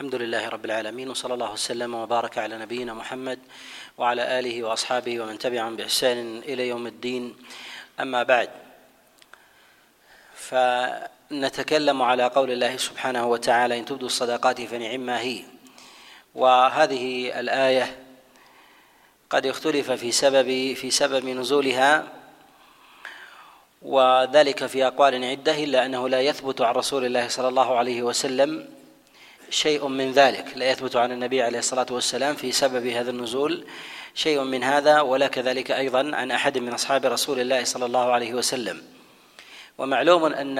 الحمد لله رب العالمين وصلى الله وسلم وبارك على نبينا محمد وعلى آله وأصحابه ومن تبعهم بإحسان إلى يوم الدين. أما بعد فنتكلم على قول الله سبحانه وتعالى إن تبدوا الصدقات فنعما هي. وهذه الآية قد اختلف في سبب في سبب نزولها وذلك في أقوال عدة إلا أنه لا يثبت عن رسول الله صلى الله عليه وسلم شيء من ذلك. لا يثبت عن النبي عليه الصلاة والسلام في سبب هذا النزول شيء من هذا ولا كذلك أيضا عن أحد من أصحاب رسول الله صلى الله عليه وسلم. ومعلوم أن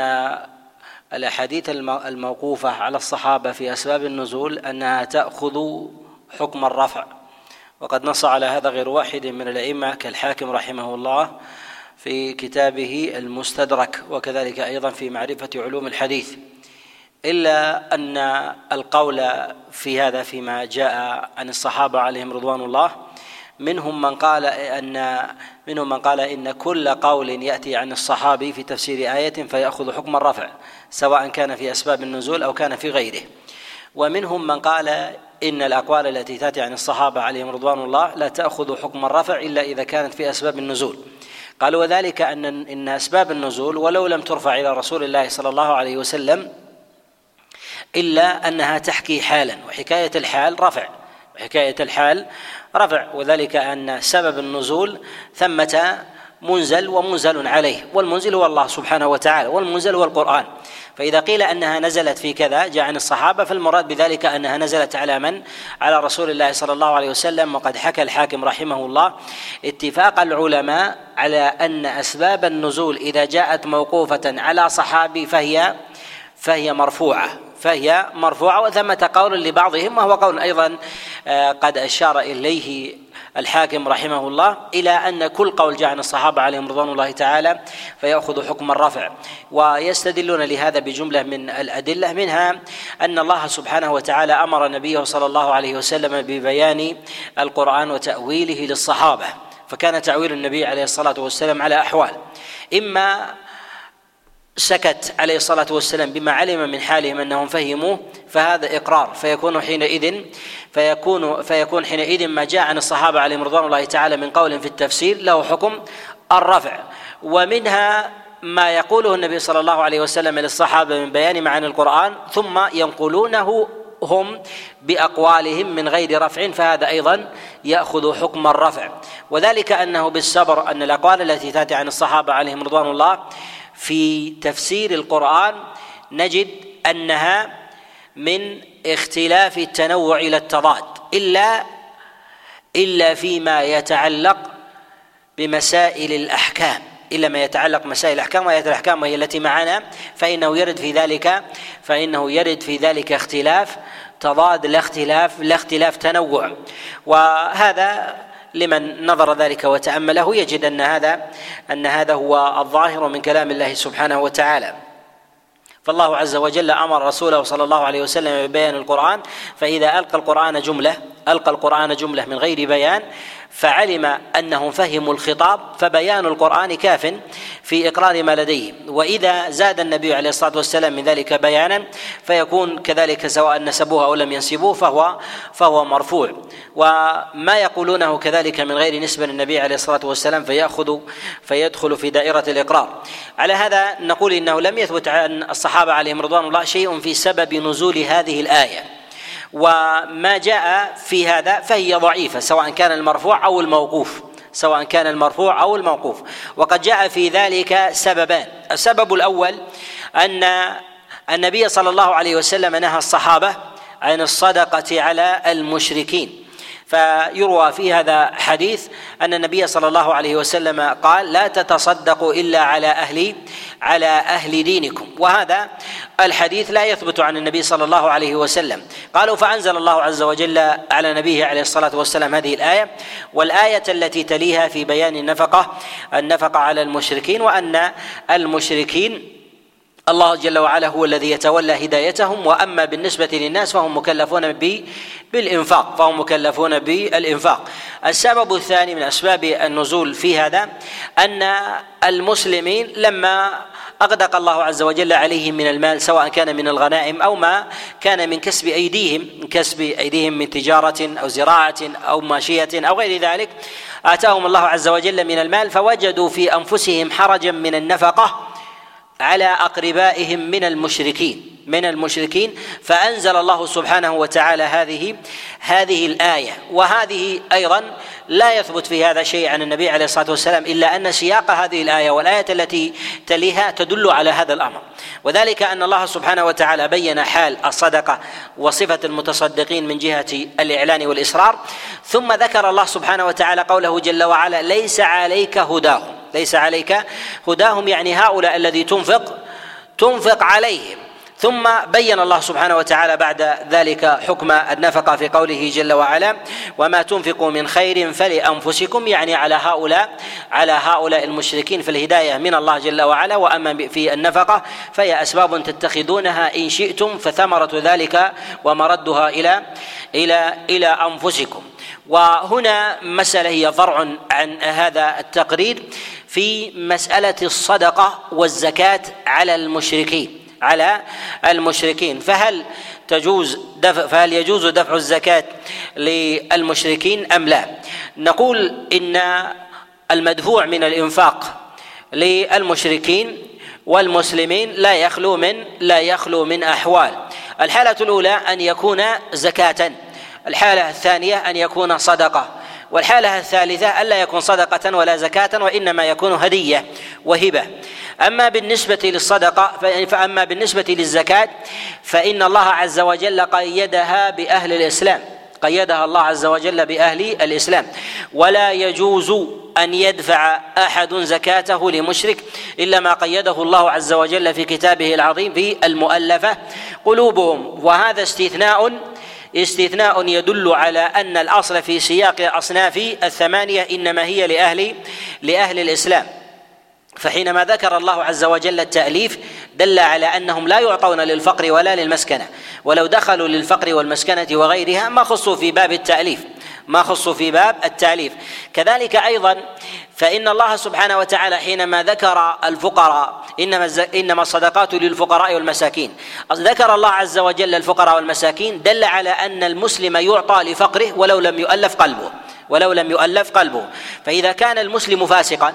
الأحاديث الموقوفة على الصحابة في أسباب النزول أنها تأخذ حكم الرفع. وقد نص على هذا غير واحد من الأئمة كالحاكم رحمه الله في كتابه المستدرك وكذلك أيضا في معرفة علوم الحديث. إلا أن القول في هذا فيما جاء عن الصحابة عليهم رضوان الله منهم من قال ان منهم من قال إن كل قول يأتي عن الصحابي في تفسير آية فيأخذ حكم الرفع سواء كان في أسباب النزول أو كان في غيره. ومنهم من قال إن الأقوال التي تأتي عن الصحابة عليهم رضوان الله لا تأخذ حكم الرفع إلا إذا كانت في أسباب النزول. قالوا وذلك ان إن أسباب النزول ولو لم ترفع إلى رسول الله صلى الله عليه وسلم إلا أنها تحكي حالا وحكاية الحال رفع. وحكاية الحال رفع وذلك أن سبب النزول ثمة منزل ومنزل عليه والمنزل هو الله سبحانه وتعالى والمنزل هو القرآن. فإذا قيل أنها نزلت في كذا جاء عن الصحابة فالمراد بذلك أنها نزلت على من؟ على رسول الله صلى الله عليه وسلم. وقد حكى الحاكم رحمه الله اتفاق العلماء على أن أسباب النزول إذا جاءت موقوفة على صحابي فهي فهي مرفوعة فهي مرفوعة وثمة قول لبعضهم وهو قول أيضا آه، قد أشار إليه الحاكم رحمه الله إلى أن كل قول جاء عن الصحابة عليهم رضوان الله تعالى فيأخذ حكم الرفع. ويستدلون لهذا بجملة من الأدلة منها أن الله سبحانه وتعالى أمر نبيه صلى الله عليه وسلم ببيان القرآن وتأويله للصحابة فكان تأويل النبي عليه الصلاة والسلام على أحوال. إما سكت عليه الصلاة والسلام بما علم من حالهم أنهم فهموه فهذا إقرار. فيكون حينئذ فيكون فيكون حينئذ ما جاء عن الصحابة عليهم رضوان الله تعالى من قول في التفسير له حكم الرفع. ومنها ما يقوله النبي صلى الله عليه وسلم للصحابة من بيان معاني القرآن ثم ينقلونه هم بأقوالهم من غير رفع فهذا أيضا يأخذ حكم الرفع. وذلك أنه بالصبر أن الأقوال التي تأتي عن الصحابة عليهم رضوان الله في تفسير القرآن نجد أنها من اختلاف التنوع إلى التضاد إلا إلا فيما يتعلق بمسائل الأحكام إلا ما يتعلق مسائل الأحكام وآيات الأحكام وهي التي معنا فإنه يرد في ذلك فإنه يرد في ذلك اختلاف تضاد لا اختلاف لا اختلاف تنوع. وهذا لمن نظر ذلك وتأمله يجد أن هذا أن هذا هو الظاهر من كلام الله سبحانه وتعالى. فالله عز وجل أمر رسوله صلى الله عليه وسلم ببيان القرآن فإذا ألقى القرآن جمله ألقى القرآن جملة من غير بيان فعلم أنهم فهموا الخطاب فبيان القرآن كاف في إقرار ما لديهم وإذا زاد النبي عليه الصلاة والسلام من ذلك بيانا فيكون كذلك سواء نسبوه أو لم ينسبوه فهو فهو مرفوع. وما يقولونه كذلك من غير نسبة للنبي عليه الصلاة والسلام فياخذ فيدخل في دائرة الإقرار. على هذا نقول إنه لم يثبت عن الصحابة عليهم رضوان الله شيء في سبب نزول هذه الآية. وما جاء في هذا فهي ضعيفة سواء كان المرفوع أو الموقوف. سواء كان المرفوع أو الموقوف. وقد جاء في ذلك سببان. السبب الأول أن النبي صلى الله عليه وسلم نهى الصحابة عن الصدقة على المشركين. فيروى في هذا حديث أن النبي صلى الله عليه وسلم قال لا تتصدقوا إلا على أهل على أهل دينكم. وهذا الحديث لا يثبت عن النبي صلى الله عليه وسلم. قالوا فأنزل الله عز وجل على نبيه عليه الصلاة والسلام هذه الآية والآية التي تليها في بيان النفقة النفقة على المشركين وأن المشركين الله جل وعلا هو الذي يتولى هدايتهم وأما بالنسبة للناس فهم مكلفون بالإنفاق فهم مكلفون بالإنفاق. السبب الثاني من أسباب النزول في هذا أن المسلمين لما أغدق الله عز وجل عليهم من المال سواء كان من الغنائم أو ما كان من كسب أيديهم من كسب أيديهم من تجارة أو زراعة أو ماشية أو غير ذلك آتاهم الله عز وجل من المال فوجدوا في أنفسهم حرجا من النفقة على أقربائهم من المشركين من المشركين. فأنزل الله سبحانه وتعالى هذه هذه الآية. وهذه أيضا لا يثبت في هذا شيء عن النبي عليه الصلاة والسلام إلا أن سياق هذه الآية والآية التي تليها تدل على هذا الأمر. وذلك أن الله سبحانه وتعالى بين حال الصدقة وصفة المتصدقين من جهة الإعلان والإصرار. ثم ذكر الله سبحانه وتعالى قوله جل وعلا ليس عليك هداهم. ليس عليك هداهم يعني هؤلاء الذي تنفق تنفق عليهم. ثم بين الله سبحانه وتعالى بعد ذلك حكم النفقة في قوله جل وعلا وما تنفقوا من خير فلأنفسكم يعني على هؤلاء على هؤلاء المشركين. في الهداية من الله جل وعلا وأما في النفقة فهي أسباب تتخذونها إن شئتم فثمرة ذلك ومردها إلى إلى إلى أنفسكم. وهنا مسألة هي فرع عن هذا التقرير في مسألة الصدقة والزكاة على المشركين على المشركين. فهل تجوز دفع فهل يجوز دفع الزكاة للمشركين أم لا؟ نقول إن المدفوع من الإنفاق للمشركين والمسلمين لا يخلو من لا يخلو من أحوال. الحالة الأولى أن يكون زكاة. الحالة الثانية أن يكون صدقة والحالة الثالثة ألا يكون صدقة ولا زكاة وإنما يكون هدية وهبة. أما بالنسبة للصدقة فأما بالنسبة للزكاة فإن الله عز وجل قيدها بأهل الإسلام. قيدها الله عز وجل بأهل الإسلام. ولا يجوز أن يدفع أحد زكاته لمشرك إلا ما قيده الله عز وجل في كتابه العظيم في المؤلفة قلوبهم. وهذا استثناء استثناء يدل على أن الأصل في سياق الأصناف الثمانية إنما هي لاهل لأهل الإسلام. فحينما ذكر الله عز وجل التأليف دل على أنهم لا يعطون للفقر ولا للمسكنة. ولو دخلوا للفقر والمسكنة وغيرها ما خصوا في باب التأليف. ما خصوا في باب التأليف. كذلك أيضا فإن الله سبحانه وتعالى حينما ذكر الفقراء إنما إنما الصدقات للفقراء والمساكين. ذكر الله عز وجل الفقراء والمساكين دل على أن المسلم يعطى لفقره ولو لم يؤلف قلبه ولو لم يؤلف قلبه. فإذا كان المسلم فاسقا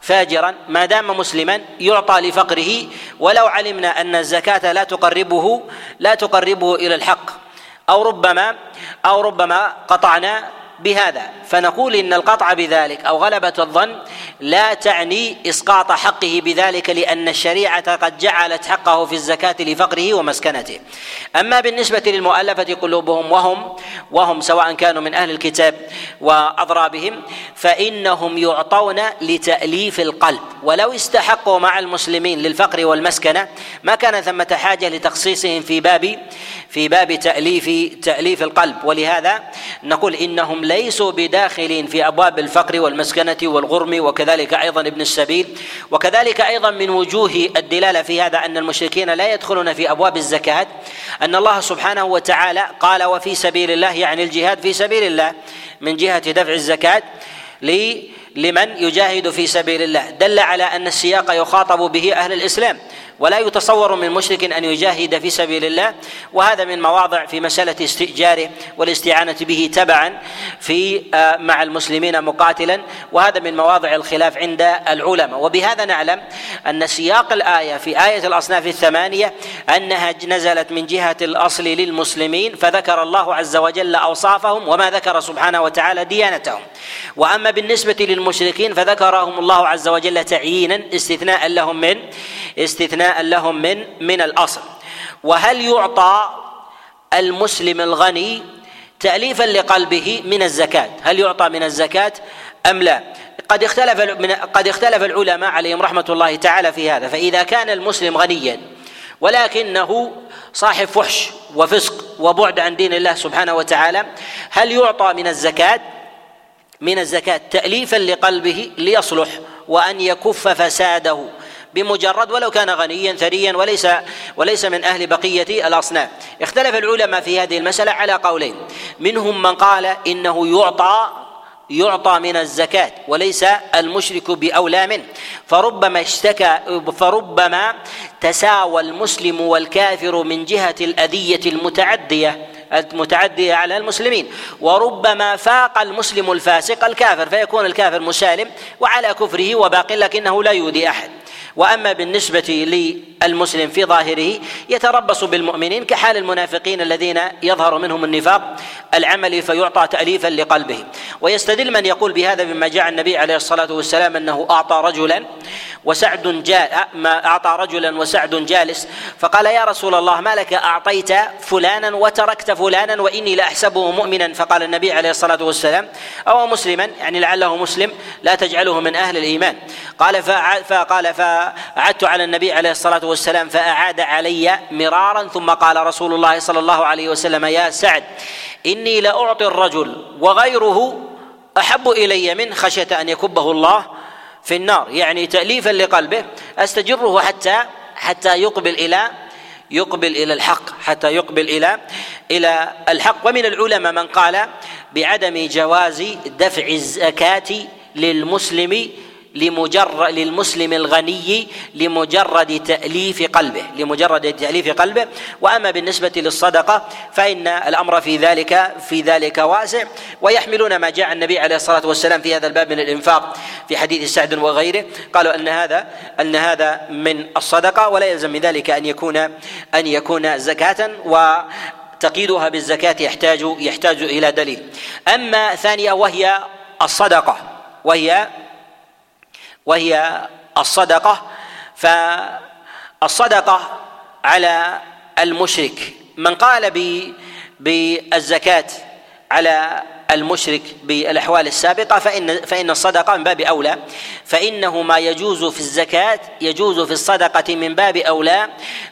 فاجرا ما دام مسلما يعطى لفقره. ولو علمنا أن الزكاة لا تقربه لا تقربه إلى الحق. أو ربما أو ربما قطعنا بهذا فنقول إن القطع بذلك أو غلبة الظن لا تعني إسقاط حقه بذلك لأن الشريعة قد جعلت حقه في الزكاة لفقره ومسكنته. أما بالنسبة للمؤلفة قلوبهم وهم وهم سواء كانوا من أهل الكتاب وأضرابهم فإنهم يعطون لتأليف القلب. ولو استحقوا مع المسلمين للفقر والمسكنة ما كان ثمة حاجة لتخصيصهم في باب في باب تأليف تأليف القلب. ولهذا نقول إنهم ليسوا بداخلين في أبواب الفقر والمسكنة والغرم وكذلك أيضا ابن السبيل. وكذلك أيضا من وجوه الدلالة في هذا أن المشركين لا يدخلون في أبواب الزكاة أن الله سبحانه وتعالى قال وفي سبيل الله يعني الجهاد في سبيل الله من جهة دفع الزكاة لمن يجاهد في سبيل الله دل على أن السياق يخاطب به أهل الإسلام ولا يتصور من مشرك أن يجاهد في سبيل الله وهذا من مواضع في مسألة استئجاره والاستعانة به تبعا في آه، مع المسلمين مقاتلا. وهذا من مواضع الخلاف عند العلماء. وبهذا نعلم أن سياق الآية في آية الأصناف الثمانية أنها نزلت من جهة الأصل للمسلمين فذكر الله عز وجل أوصافهم وما ذكر سبحانه وتعالى ديانتهم. وأما بالنسبة للمشركين فذكرهم الله عز وجل تعيينا استثناء لهم من استثناء لهم من من الأصل. وهل يعطى المسلم الغني تأليفا لقلبه من الزكاة؟ هل يعطى من الزكاة أم لا؟ قد اختلف قد اختلف العلماء عليهم رحمة الله تعالى في هذا. فإذا كان المسلم غنيا ولكنه صاحب فحش وفسق وبعد عن دين الله سبحانه وتعالى هل يعطى من الزكاة؟ من الزكاة تأليفا لقلبه ليصلح وأن يكف فساده بمجرد ولو كان غنيا ثريا وليس وليس من أهل بقية الأصناف. اختلف العلماء في هذه المسألة على قولين. منهم من قال إنه يعطى يعطى من الزكاة وليس المشرك بأولى منه. فربما اشتكى فربما تساوى المسلم والكافر من جهة الأذية المتعدية. المتعدية على المسلمين. وربما فاق المسلم الفاسق الكافر فيكون الكافر مسالم وعلى كفره وباق لكنه لا يؤذي أحد. وأما بالنسبة للمسلم في ظاهره يتربص بالمؤمنين كحال المنافقين الذين يظهر منهم النفاق. العملي فيعطى تاليفا لقلبه. ويستدل من يقول بهذا بما جاء النبي عليه الصلاة والسلام أنه أعطى رجلا وسعد جاء ما أعطى رجلا وسعد جالس فقال يا رسول الله ما لك أعطيت فلانا وتركت فلانا وإني لأحسبه مؤمنا؟ فقال النبي عليه الصلاة والسلام أو مسلما يعني لعله مسلم لا تجعله من أهل الإيمان. قال فقال فعدت على النبي عليه الصلاة والسلام فأعاد علي مرارا ثم قال رسول الله صلى الله عليه وسلم يا سعد إني لأعطي الرجل وغيره أحب إلي من خشية أن يكبه الله في النار يعني تأليفا لقلبه أستجره حتى حتى يقبل إلى يقبل إلى الحق حتى يقبل إلى إلى الحق. ومن العلماء من قال بعدم جواز دفع الزكاة للمسلم لمجرد للمسلم الغني لمجرد تأليف قلبه لمجرد تأليف قلبه. وأما بالنسبة للصدقة فإن الأمر في ذلك في ذلك واسع. ويحملون ما جاء النبي عليه الصلاة والسلام في هذا الباب من الإنفاق في حديث سعد وغيره. قالوا أن هذا أن هذا من الصدقة ولا يلزم من ذلك أن يكون أن يكون زكاة و تقييدها بالزكاة يحتاج يحتاج إلى دليل. أما ثانية وهي الصدقة وهي وهي الصدقة فالصدقة على المشرك. من قال بالزكاة على المشرك بالأحوال السابقة فإن فإن الصدقة من باب أولى. فإنه ما يجوز في الزكاة يجوز في الصدقة من باب أولى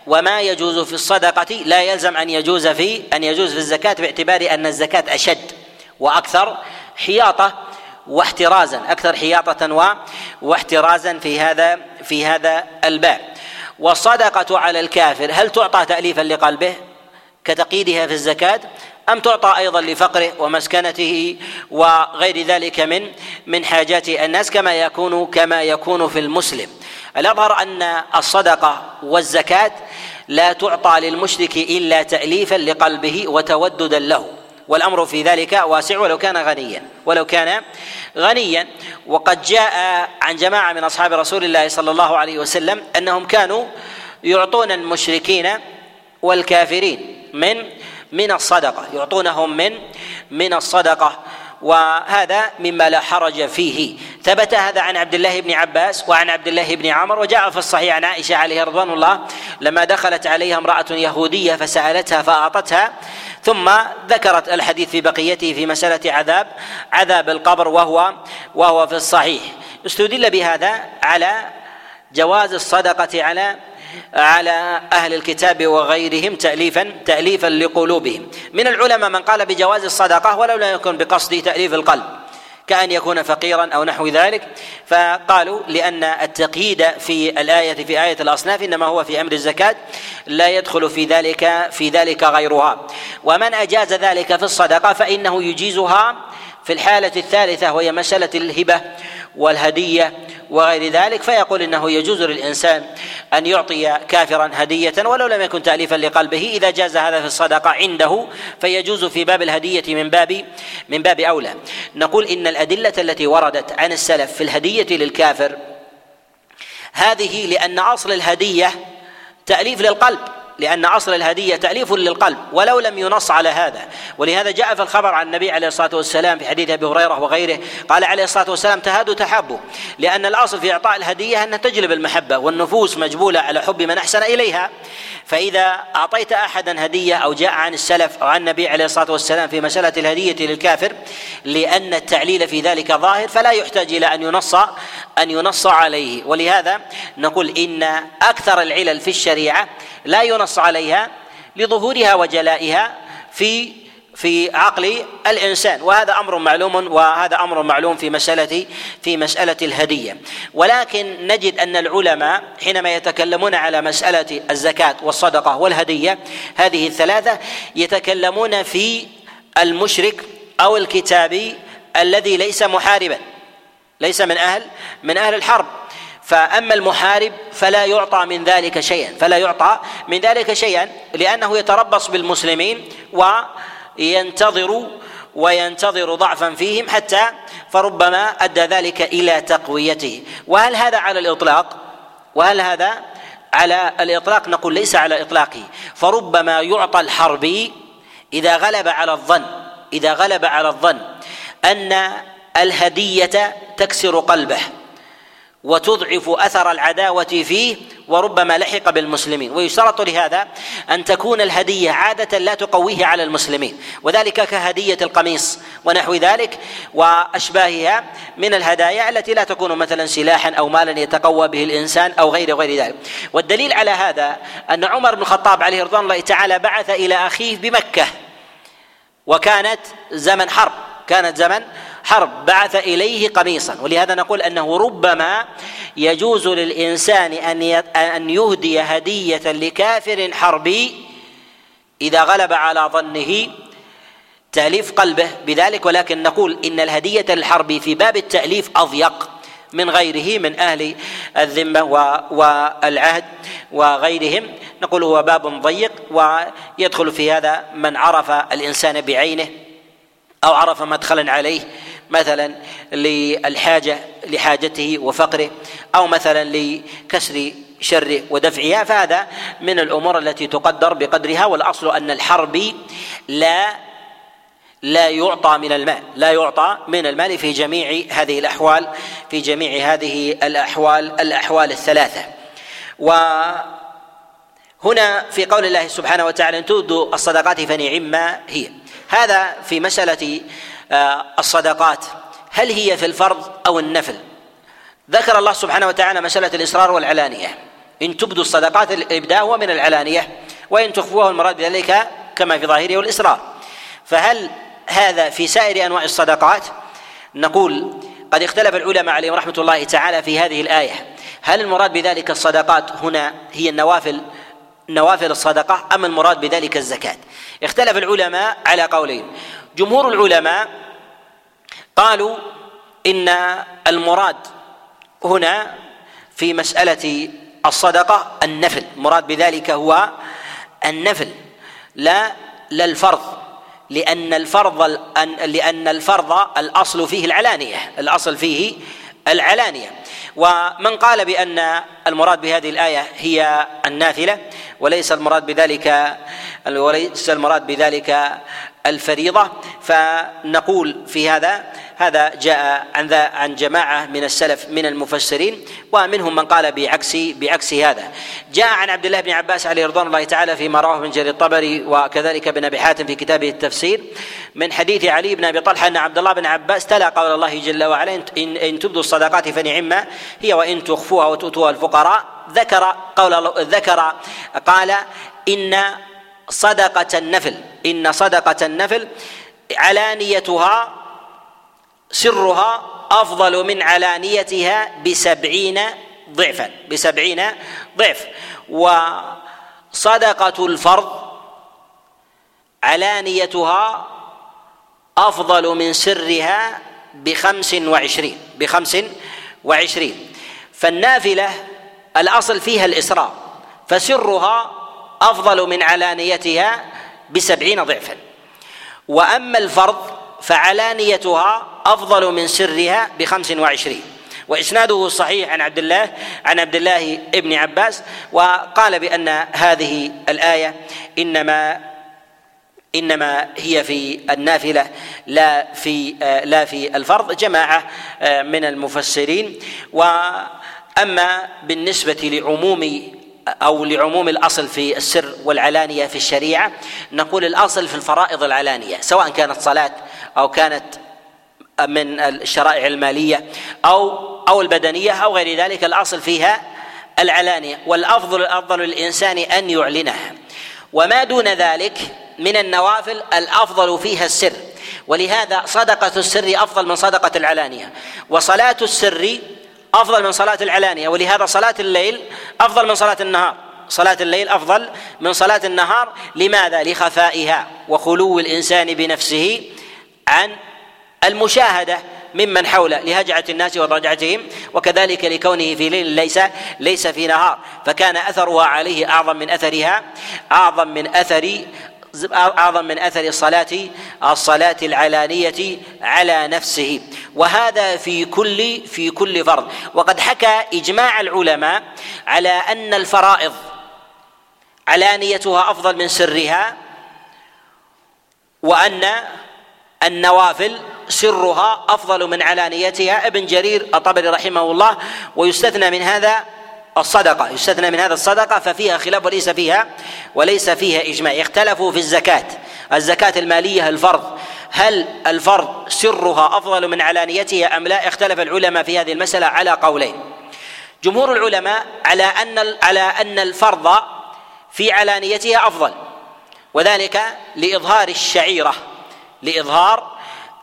وما يجوز في الصدقة لا يلزم أن يجوز في أن يجوز في الزكاة باعتبار أن الزكاة أشد وأكثر حياطة. واحترازا أكثر حياطة واحترازا في هذا في هذا الباب. والصدقة على الكافر هل تعطى تاليفا لقلبه كتقييدها في الزكاة؟ أم تعطى أيضا لفقره ومسكنته وغير ذلك من من حاجات الناس كما يكون كما يكون في المسلم؟ الأظهر أن الصدقة والزكاة لا تعطى للمشرك إلا تاليفا لقلبه وتوددا له. والأمر في ذلك واسع ولو كان غنيا ولو كان غنيا. وقد جاء عن جماعة من أصحاب رسول الله صلى الله عليه وسلم أنهم كانوا يعطون المشركين والكافرين من من الصدقة يعطونهم من من الصدقة. وهذا مما لا حرج فيه. ثبت هذا عن عبد الله بن عباس وعن عبد الله بن عمر وجاء في الصحيح عن عائشة عليه رضوان الله لما دخلت عليها امرأة يهودية فسألتها فأعطتها ثم ذكرت الحديث في بقيته في مسألة عذاب عذاب القبر وهو وهو في الصحيح. استدل بهذا على جواز الصدقة على على أهل الكتاب وغيرهم تاليفا تاليفا لقلوبهم. من العلماء من قال بجواز الصدقة ولو لم يكن بقصد تأليف القلب كأن يكون فقيرا أو نحو ذلك. فقالوا لأن التقييد في الآية في آية الأصناف إنما هو في أمر الزكاة لا يدخل في ذلك في ذلك غيرها. ومن أجاز ذلك في الصدقة فإنه يجيزها في الحالة الثالثة وهي مسألة الهبة والهدية وغير ذلك فيقول إنه يجوز للإنسان أن يعطي كافرا هدية ولو لم يكن تاليفا لقلبه إذا جاز هذا في الصدقة عنده فيجوز في باب الهدية من باب من باب أولى. نقول إن الأدلة التي وردت عن السلف في الهدية للكافر هذه لأن أصل الهدية تأليف للقلب. لأن أصل الهدية تأليف للقلب ولو لم ينص على هذا. ولهذا جاء في الخبر عن النبي عليه الصلاة والسلام في حديث أبي هريرة وغيره قال عليه الصلاة والسلام تهادوا تحابوا لأن الأصل في إعطاء الهدية أن تجلب المحبة والنفوس مجبولة على حب من أحسن إليها. فإذا أعطيت أحدا هدية أو جاء عن السلف أو عن النبي عليه الصلاة والسلام في مسألة الهدية للكافر لأن التعليل في ذلك ظاهر فلا يحتاج إلى أن ينص أن ينص عليه. ولهذا نقول إن أكثر العلل في الشريعة لا ينص عليها لظهورها وجلائها في في عقل الإنسان وهذا أمر معلوم وهذا أمر معلوم في مساله في مسألة الهدية. ولكن نجد أن العلماء حينما يتكلمون على مسألة الزكاة والصدقة والهدية هذه الثلاثة يتكلمون في المشرك أو الكتابي الذي ليس محاربا ليس من أهل من أهل الحرب. فأما المحارب فلا يعطى من ذلك شيئا فلا يعطى من ذلك شيئا لأنه يتربص بالمسلمين وينتظر وينتظر ضعفا فيهم حتى فربما أدى ذلك إلى تقويته. وهل هذا على الإطلاق؟ وهل هذا على الإطلاق؟ نقول ليس على اطلاقه فربما يعطى الحربي إذا غلب على الظن إذا غلب على الظن أن الهدية تكسر قلبه. وتضعف أثر العداوة فيه وربما لحق بالمسلمين. ويشترط لهذا أن تكون الهدية عادة لا تقويه على المسلمين وذلك كهدية القميص ونحو ذلك وأشباهها من الهدايا التي لا تكون مثلا سلاحا أو مالا يتقوى به الإنسان أو غير غير ذلك. والدليل على هذا أن عمر بن الخطاب عليه رضوان الله تعالى بعث إلى أخيه بمكة وكانت زمن حرب كانت زمن حرب بعث إليه قميصا. ولهذا نقول أنه ربما يجوز للإنسان أن أن يهدي هدية لكافر حربي إذا غلب على ظنه تأليف قلبه بذلك. ولكن نقول إن الهدية للحربي في باب التأليف أضيق من غيره من أهل الذمة والعهد وغيرهم. نقول هو باب ضيق ويدخل في هذا من عرف الإنسان بعينه. أو عرف مدخلا عليه مثلا للحاجة لحاجته وفقره أو مثلا لكسر شره ودفعها فهذا من الأمور التي تقدر بقدرها والأصل أن الحربي لا لا يعطى من المال لا يعطى من المال في جميع هذه الأحوال في جميع هذه الأحوال الأحوال الثلاثة. وهنا في قول الله سبحانه وتعالى إن تؤدوا الصدقات فنعما هي. هذا في مسألة آه، الصدقات. هل هي في الفرض أو النفل؟ ذكر الله سبحانه وتعالى مسألة الإصرار والعلانية. إن تبدوا الصدقات الابداء هو من العلانية وإن تخفوها المراد بذلك كما في ظاهره والاصرار فهل هذا في سائر أنواع الصدقات؟ نقول قد اختلف العلماء عليهم رحمة الله تعالى في هذه الآية. هل المراد بذلك الصدقات هنا هي النوافل؟ نوافل الصدقة أم المراد بذلك الزكاة؟ اختلف العلماء على قولين. جمهور العلماء قالوا إن المراد هنا في مسألة الصدقة النفل. المراد بذلك هو النفل لا لا الفرض. لأن الفرض لأن الفرض الأصل فيه العلانية الأصل فيه العلانية. ومن قال بأن المراد بهذه الآية هي النافلة وليس المراد بذلك وليس المراد بذلك الفريضة. فنقول في هذا هذا جاء عن ذا عن جماعة من السلف من المفسرين ومنهم من قال بعكس بعكس هذا. جاء عن عبد الله بن عباس عليه رضوان الله تعالى فيما رواه من جرير الطبري وكذلك ابن أبي حاتم في كتابه التفسير. من حديث علي بن أبي طلحة أن عبد الله بن عباس تلا قول الله جل وعلا ان ان تبدوا الصدقات فنعما هي وإن تخفوها وتؤتوها الفقراء. ذكر قول ذكر قال إن صدقة النفل إن صدقة النفل علانيتها سرها أفضل من علانيتها بسبعين ضعفا بسبعين ضعف. وصدقة الفرض علانيتها أفضل من سرها بخمس وعشرين بخمس وعشرين. فالنافلة الأصل فيها الإسراء فسرها أفضل من علانيتها بسبعين ضعفا. وأما الفرض فعلانيتها أفضل من سرها بخمس وعشرين. وإسناده صحيح عن عبد الله عن عبد الله ابن عباس وقال بأن هذه الآية إنما إنما هي في النافلة لا في لا في الفرض. جماعة من المفسرين. وأما بالنسبة لعموم أو لعموم الأصل في السر والعلانية في الشريعة نقول الأصل في الفرائض العلانية سواء كانت صلاة أو كانت من الشرائع المالية أو أو البدنية أو غير ذلك. الأصل فيها العلانية. والافضل الأفضل للإنسان أن يعلنها. وما دون ذلك من النوافل الأفضل فيها السر. ولهذا صدقة السر أفضل من صدقة العلانية. وصلاة السر أفضل من صلاة العلانية. ولهذا صلاة الليل أفضل من صلاة النهار. صلاة الليل أفضل من صلاة النهار. لماذا؟ لخفائها وخلو الإنسان بنفسه عن المشاهدة ممن حوله لهجعة الناس وضجعتهم وكذلك لكونه في ليل ليس ليس في نهار فكان أثرها عليه أعظم من أثرها أعظم من أثر أعظم من أثر الصلاة الصلاة العلانية على نفسه. وهذا في كل في كل فرض. وقد حكى إجماع العلماء على أن الفرائض علانيتها أفضل من سرها وأن النوافل سرها أفضل من علانيتها. ابن جرير الطبري رحمه الله ويستثنى من هذا الصدقة يستثنى من هذا الصدقة ففيها خلاف وليس فيها وليس فيها إجماع. اختلفوا في الزكاة الزكاة المالية الفرض. هل الفرض سرها أفضل من علانيتها أم لا؟ اختلف العلماء في هذه المسألة على قولين. جمهور العلماء على أن على أن الفرض في علانيتها أفضل وذلك لإظهار الشعيرة لإظهار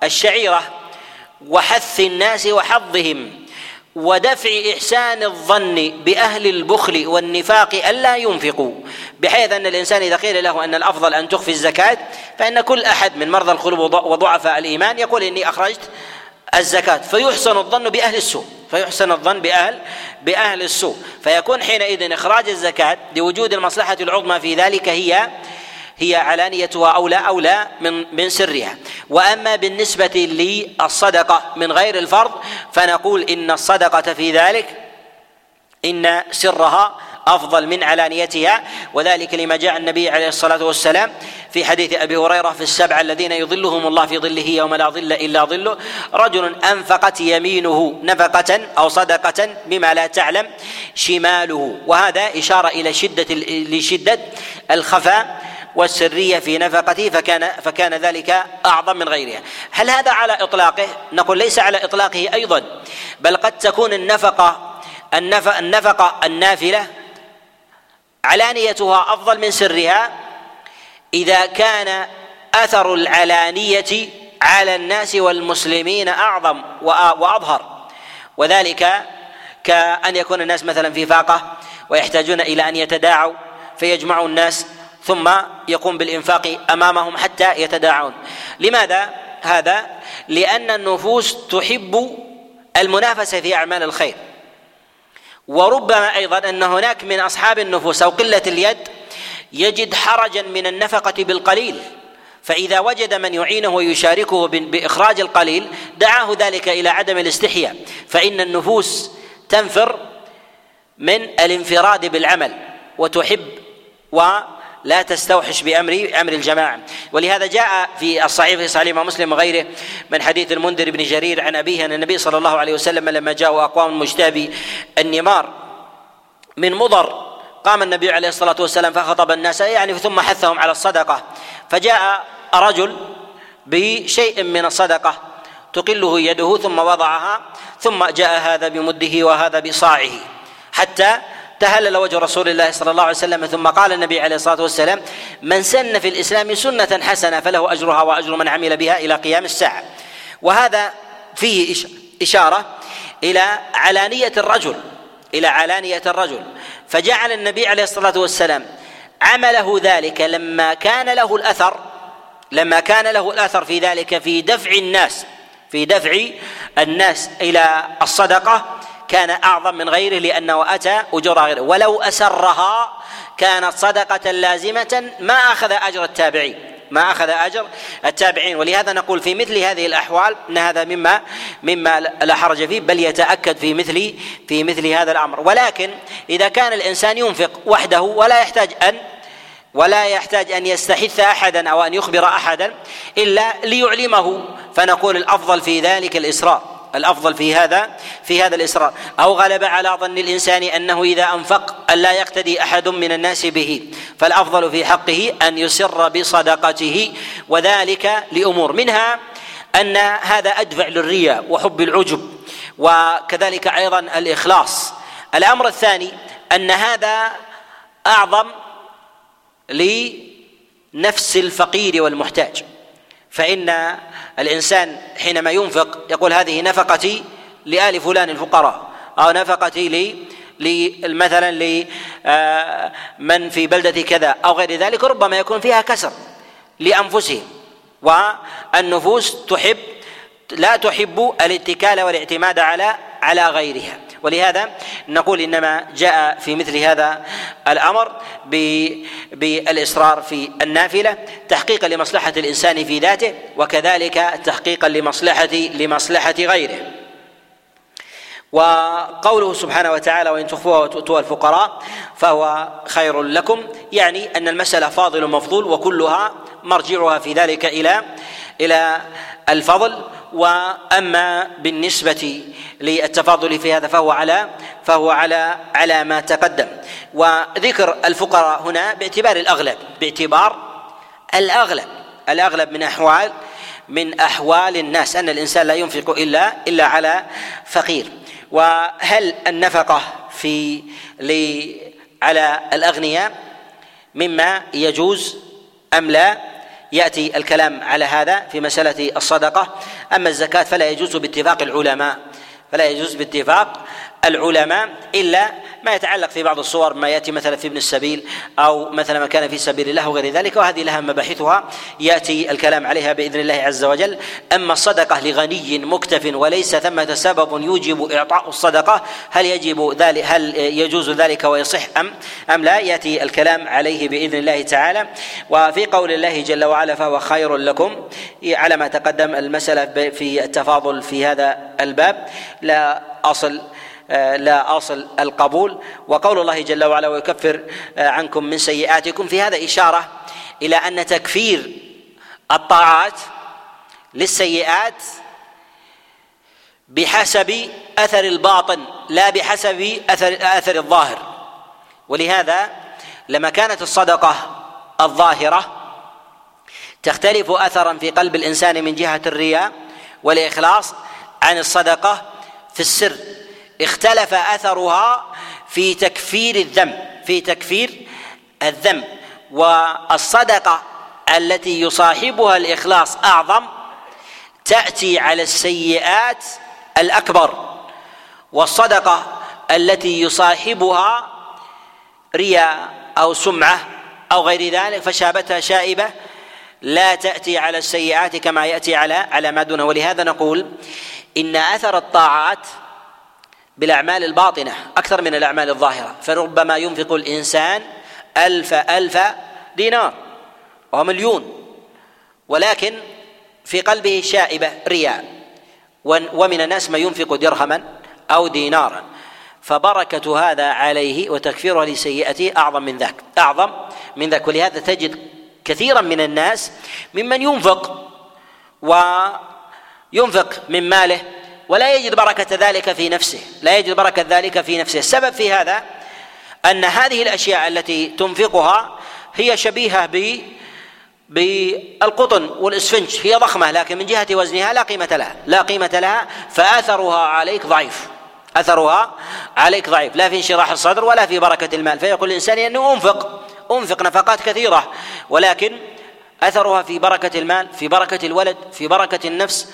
الشعيرة وحث الناس وحظهم ودفع إحسان الظن بأهل البخل والنفاق ألا ينفقوا بحيث أن الإنسان إذا قيل له أن الأفضل أن تخفي الزكاة فإن كل أحد من مرضى القلوب وضعفاء الإيمان يقول إني أخرجت الزكاة فيحسن الظن بأهل السوء فيحسن الظن بأهل بأهل السوء فيكون حينئذ إخراج الزكاة لوجود المصلحة العظمى في ذلك هي هي علانيتها أولى أولى من من سرها. وأما بالنسبة للصدقة من غير الفرض فنقول إن الصدقة في ذلك إن سرها أفضل من علانيتها. وذلك لما جاء النبي عليه الصلاة والسلام في حديث أبي هريرة في السبعه الذين يظلهم الله في ظله يوم لا ظل إلا ظله رجل أنفقت يمينه نفقة أو صدقة بما لا تعلم شماله. وهذا إشارة إلى شدة لشدة الخفاء والسرية في نفقته فكان فكان ذلك أعظم من غيرها هل هذا على إطلاقه؟ نقول ليس على إطلاقه أيضا بل قد تكون النفقة النفقة النافلة علانيتها أفضل من سرها إذا كان أثر العلانية على الناس والمسلمين أعظم وأظهر وذلك كأن يكون الناس مثلا في فاقة ويحتاجون إلى أن يتداعوا فيجمعوا الناس ثم يقوم بالإنفاق أمامهم حتى يتداعون. لماذا هذا؟ لأن النفوس تحب المنافسة في أعمال الخير. وربما أيضا أن هناك من أصحاب النفوس أو قلة اليد يجد حرجا من النفقة بالقليل فإذا وجد من يعينه ويشاركه بإخراج القليل دعاه ذلك إلى عدم الاستحياء. فإن النفوس تنفر من الانفراد بالعمل وتحب و لا تستوحش بامر أمر الجماعة. ولهذا جاء في الصحيح في صحيح مسلم وغيره من حديث المنذر بن جرير عن أبيه أن النبي صلى الله عليه وسلم لما جاءوا اقوام مجتابي النمار من مضر قام النبي عليه الصلاة والسلام فخطب الناس يعني ثم حثهم على الصدقة. فجاء رجل بشيء من الصدقة تقله يده ثم وضعها ثم جاء هذا بمده وهذا بصاعه حتى تهلل وجه رسول الله صلى الله عليه وسلم ثم قال النبي عليه الصلاة والسلام من سن في الإسلام سنة حسنة فله أجرها وأجر من عمل بها إلى قيام الساعة. وهذا فيه إشارة إلى علانية الرجل إلى علانية الرجل. فجعل النبي عليه الصلاة والسلام عمله ذلك لما كان له الأثر لما كان له الأثر في ذلك في دفع الناس في دفع الناس إلى الصدقة كان أعظم من غيره لأنه أتى اجورها غيره. ولو أسرها كانت صدقة لازمة ما أخذ أجر التابعين. ما أخذ أجر التابعين. ولهذا نقول في مثل هذه الأحوال إن هذا مما مما لا حرج فيه بل يتأكد في مثل في مثل هذا الأمر. ولكن إذا كان الإنسان ينفق وحده ولا يحتاج أن ولا يحتاج أن يستحث أحدا أو أن يخبر أحدا إلا ليعلمه فنقول الأفضل في ذلك الإسراء. الأفضل في هذا في هذا الإصرار. أو غلب على ظن الإنسان أنه إذا أنفق أن لا يقتدي أحد من الناس به. فالأفضل في حقه أن يسر بصدقته وذلك لأمور. منها أن هذا أدفع للرياء وحب العجب وكذلك أيضا الإخلاص. الأمر الثاني أن هذا أعظم لنفس الفقير والمحتاج. فإن الإنسان حينما ينفق يقول هذه نفقتي لآل فلان الفقراء أو نفقتي لي مثلا لمن آه، في بلدة كذا أو غير ذلك ربما يكون فيها كسر لأنفسهم. والنفوس تحب لا تحب الاتكال والاعتماد على على غيرها. ولهذا نقول إنما جاء في مثل هذا الأمر بالإصرار في النافلة تحقيقا لمصلحة الإنسان في ذاته وكذلك تحقيقا لمصلحه لمصلحة غيره. وقوله سبحانه وتعالى وإن تخفوها وتؤتوها الفقراء فهو خير لكم. يعني أن المسألة فاضل مفضول وكلها مرجعها في ذلك إلى إلى الفضل. وأما بالنسبة للتفاضل في هذا فهو على فهو على على ما تقدم. وذكر الفقراء هنا باعتبار الأغلب باعتبار الأغلب الأغلب من أحوال من أحوال الناس أن الإنسان لا ينفق إلا إلا على فقير. وهل النفقة في على الأغنياء مما يجوز أم لا؟ يأتي الكلام على هذا في مسألة الصدقة. أما الزكاة فلا يجوز باتفاق العلماء فلا يجوز باتفاق العلماء إلا ما يتعلق في بعض الصور ما يأتي مثلا في ابن السبيل أو مثلا ما كان في سبيل الله وغير ذلك وهذه لها مباحثها يأتي الكلام عليها بإذن الله عز وجل. أما الصدقة لغني مكتف وليس ثمة سبب يوجب إعطاء الصدقة هل يجب ذلك هل يجوز ذلك ويصح أم أم لا؟ يأتي الكلام عليه بإذن الله تعالى. وفي قول الله جل وعلا فهو خير لكم على ما تقدم المسألة في التفاضل في هذا الباب لا أصل آه، لا أصل القبول. وقول الله جل وعلا ويكفر آه، عنكم من سيئاتكم. في هذا إشارة إلى أن تكفير الطاعات للسيئات بحسب أثر الباطن لا بحسب أثر أثر الظاهر. ولهذا لما كانت الصدقة الظاهرة تختلف اثرا في قلب الإنسان من جهة الرياء والإخلاص عن الصدقة في السر. اختلف أثرها في تكفير الذنب في تكفير الذنب والصدقة التي يصاحبها الإخلاص أعظم تأتي على السيئات الأكبر. والصدقة التي يصاحبها رياء أو سمعة أو غير ذلك فشابتها شائبة لا تأتي على السيئات كما يأتي على على ما دونه. ولهذا نقول إن أثر الطاعات بالأعمال الباطنة أكثر من الأعمال الظاهرة. فربما ينفق الإنسان ألف ألف دينار وهو مليون. ولكن في قلبه شائبة رياء ومن الناس من ينفق درهما أو دينارا. فبركة هذا عليه وتكفيره لسيئته أعظم من ذاك. أعظم من ذاك. ولهذا تجد كثيرا من الناس ممن ينفق وينفق من ماله ولا يجد بركة ذلك في نفسه. لا يجد بركة ذلك في نفسه. السبب في هذا أن هذه الأشياء التي تنفقها هي شبيهة ب بالقطن والإسفنج. هي ضخمة لكن من جهة وزنها لا قيمة لها. لا قيمة لها فأثرها عليك ضعيف. أثرها عليك ضعيف. لا في انشراح الصدر ولا في بركة المال. فيقول الإنسان أنه أنفق. أنفق نفقات كثيرة. ولكن أثرها في بركة المال في بركة الولد في بركة النفس.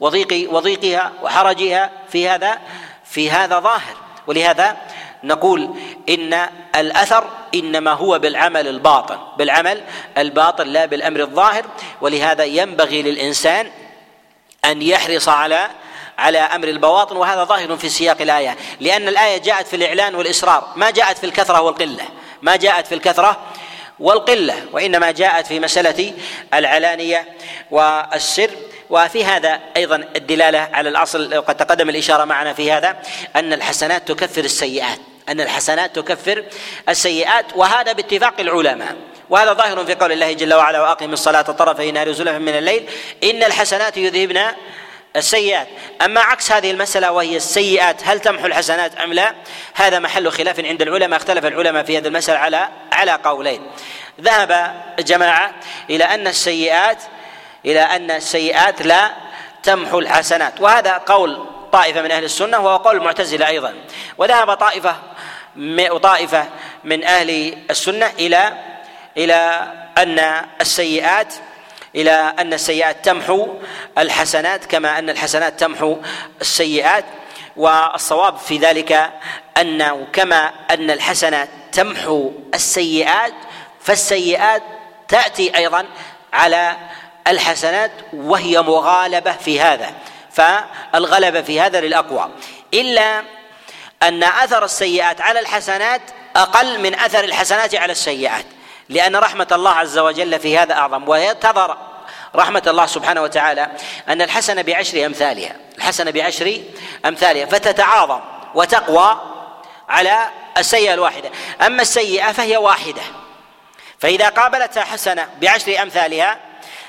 وضيق وضيقها وحرجها في هذا في هذا ظاهر. ولهذا نقول إن الأثر إنما هو بالعمل الباطن. بالعمل الباطن لا بالأمر الظاهر. ولهذا ينبغي للإنسان أن يحرص على على أمر البواطن. وهذا ظاهر في سياق الآية. لأن الآية جاءت في الإعلان والاصرار ما جاءت في الكثرة والقلة. ما جاءت في الكثرة والقلة. وإنما جاءت في مسألة العلانية والسر. وفي هذا أيضا الدلالة على الأصل وقد تقدم الإشارة معنا في هذا أن الحسنات تكفر السيئات أن الحسنات تكفر السيئات وهذا باتفاق العلماء. وهذا ظاهر في قول الله جل وعلا وأقم الصلاة طرفي نهار زلفا من الليل إن الحسنات يذهبن السيئات. أما عكس هذه المسألة وهي السيئات هل تمحو الحسنات أم لا؟ هذا محل خلاف عند العلماء اختلف العلماء في هذه المسألة على على قولين. ذهب جماعة إلى أن السيئات إلى أن السيئات لا تمحو الحسنات. وهذا قول طائفة من أهل السنة وهو قول المعتزلة أيضا. وذهب طائفة طائفة من أهل السنة إلى إلى أن السيئات إلى أن السيئات تمحو الحسنات كما أن الحسنات تمحو السيئات. والصواب في ذلك انه كما أن الحسنات تمحو السيئات فالسيئات تأتي أيضا على الحسنات وهي مغالبة في هذا فالغلبة في هذا للأقوى. إلا أن أثر السيئات على الحسنات أقل من أثر الحسنات على السيئات لأن رحمة الله عز وجل في هذا أعظم. ويتظر رحمة الله سبحانه وتعالى أن الحسنة بعشر أمثالها الحسنة بعشر أمثالها فتتعاظم وتقوى على السيئة الواحدة. أما السيئة فهي واحدة فإذا قابلتها حسنة بعشر أمثالها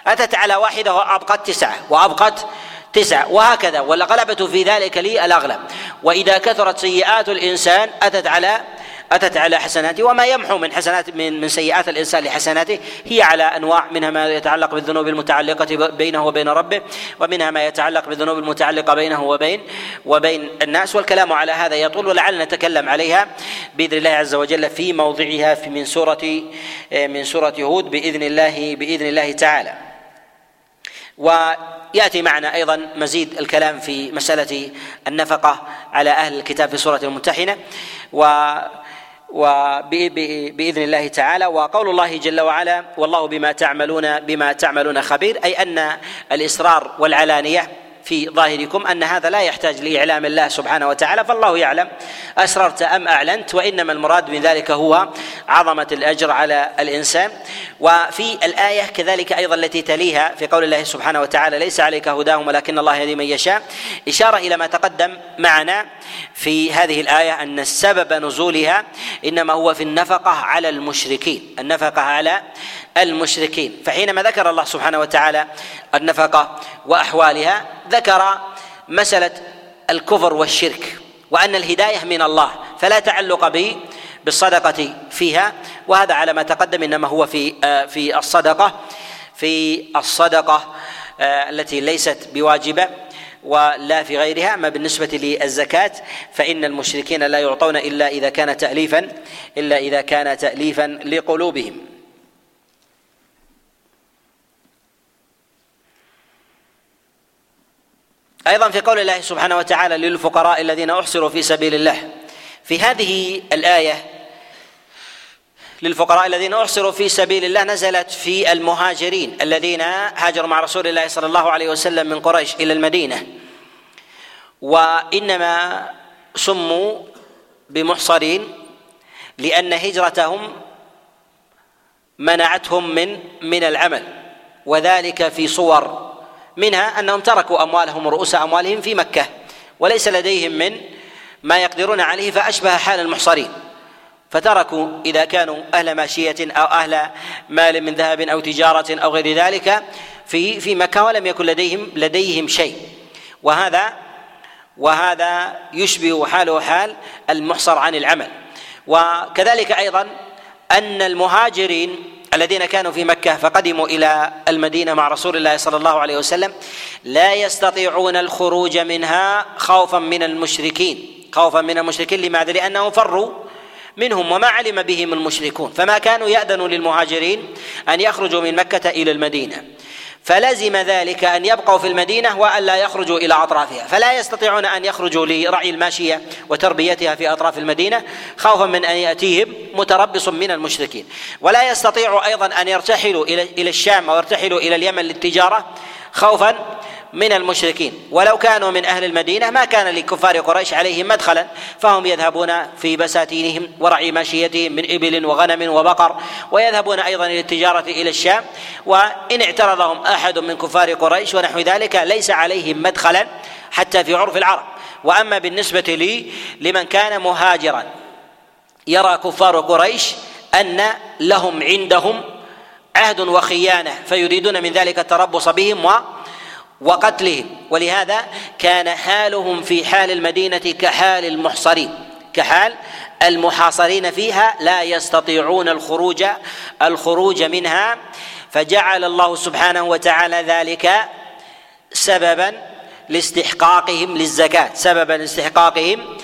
أتت على واحدة وأبقت تسعة وأبقت تسعة وهكذا والغلبة في ذلك لي الأغلب. وإذا كثرت سيئات الإنسان أتت على أتت على حسناته وما يمحو من حسنات من من سيئات الإنسان لحسناته هي على أنواع منها ما يتعلق بالذنوب المتعلقة بينه وبين ربه ومنها ما يتعلق بالذنوب المتعلقة بينه وبين وبين الناس. والكلام على هذا يطول ولعل نتكلم عليها بإذن الله عز وجل في موضعها في من سورة من سورة هود بإذن الله بإذن الله تعالى. ويأتي معنا أيضا مزيد الكلام في مسألة النفقة على أهل الكتاب في سورة الممتحنة. و وبإذن الله تعالى. وقول الله جل وعلا والله بما تعملون بما تعملون خبير. أي أن الإصرار والعلانية في ظاهركم أن هذا لا يحتاج لإعلام الله سبحانه وتعالى فالله يعلم أسررت أم أعلنت وإنما المراد من ذلك هو عظمة الأجر على الإنسان. وفي الآية كذلك أيضا التي تليها في قول الله سبحانه وتعالى ليس عليك هداهم ولكن الله يهدي من يشاء إشارة إلى ما تقدم معنا في هذه الآية أن السبب نزولها إنما هو في النفقة على المشركين النفقة على المشركين. فحينما ذكر الله سبحانه وتعالى النفقة وأحوالها ذكر مسألة الكفر والشرك وأن الهداية من الله فلا تعلق به بالصدقة فيها وهذا على ما تقدم إنما هو في آه، في الصدقة في الصدقة آه، التي ليست بواجبة ولا في غيرها. أما بالنسبة للزكاة فإن المشركين لا يعطون إلا إذا كان تاليفا إلا إذا كان تاليفا لقلوبهم. أيضا في قول الله سبحانه وتعالى للفقراء الذين أحصروا في سبيل الله. في هذه الآية للفقراء الذين أحصروا في سبيل الله نزلت في المهاجرين الذين هاجروا مع رسول الله صلى الله عليه وسلم من قريش إلى المدينة. وإنما سموا بمحصرين لأن هجرتهم منعتهم من من العمل. وذلك في صور منها أنهم تركوا أموالهم ورؤوس أموالهم في مكة وليس لديهم من ما يقدرون عليه فأشبه حال المحصرين. فتركوا إذا كانوا أهل ماشية أو أهل مال من ذهب أو تجارة أو غير ذلك في في مكة ولم يكن لديهم لديهم شيء. وهذا وهذا يشبه حاله حال المحصر عن العمل. وكذلك أيضا أن المهاجرين الذين كانوا في مكة فقدموا إلى المدينة مع رسول الله صلى الله عليه وسلم لا يستطيعون الخروج منها خوفا من المشركين. خوفا من المشركين لماذا؟ لأنهم فروا منهم وما علم بهم المشركون. فما كانوا يأذنوا للمهاجرين أن يخرجوا من مكة إلى المدينة. فلزم ذلك أن يبقوا في المدينة وأن لا يخرجوا إلى أطرافها. فلا يستطيعون أن يخرجوا لرعي الماشية وتربيتها في أطراف المدينة. خوفا من أن يأتيهم متربص من المشركين. ولا يستطيعوا أيضا أن يرتحلوا إلى إلى الشام أو يرتحلوا إلى اليمن للتجارة. خوفا من المشركين. ولو كانوا من أهل المدينة ما كان لكفار قريش عليهم مدخلا. فهم يذهبون في بساتينهم ورعي ماشيتهم من إبل وغنم وبقر ويذهبون أيضا إلى التجارة إلى الشام. وإن اعترضهم أحد من كفار قريش ونحو ذلك ليس عليهم مدخلا حتى في عرف العرب. وأما بالنسبة لي لمن كان مهاجرا يرى كفار قريش أن لهم عندهم عهد وخيانة فيريدون من ذلك التربص بهم و وقتلهم ولهذا كان حالهم في حال المدينة كحال المحصرين كحال المحاصرين فيها لا يستطيعون الخروج الخروج منها. فجعل الله سبحانه وتعالى ذلك سببا لاستحقاقهم للزكاة سببا لاستحقاقهم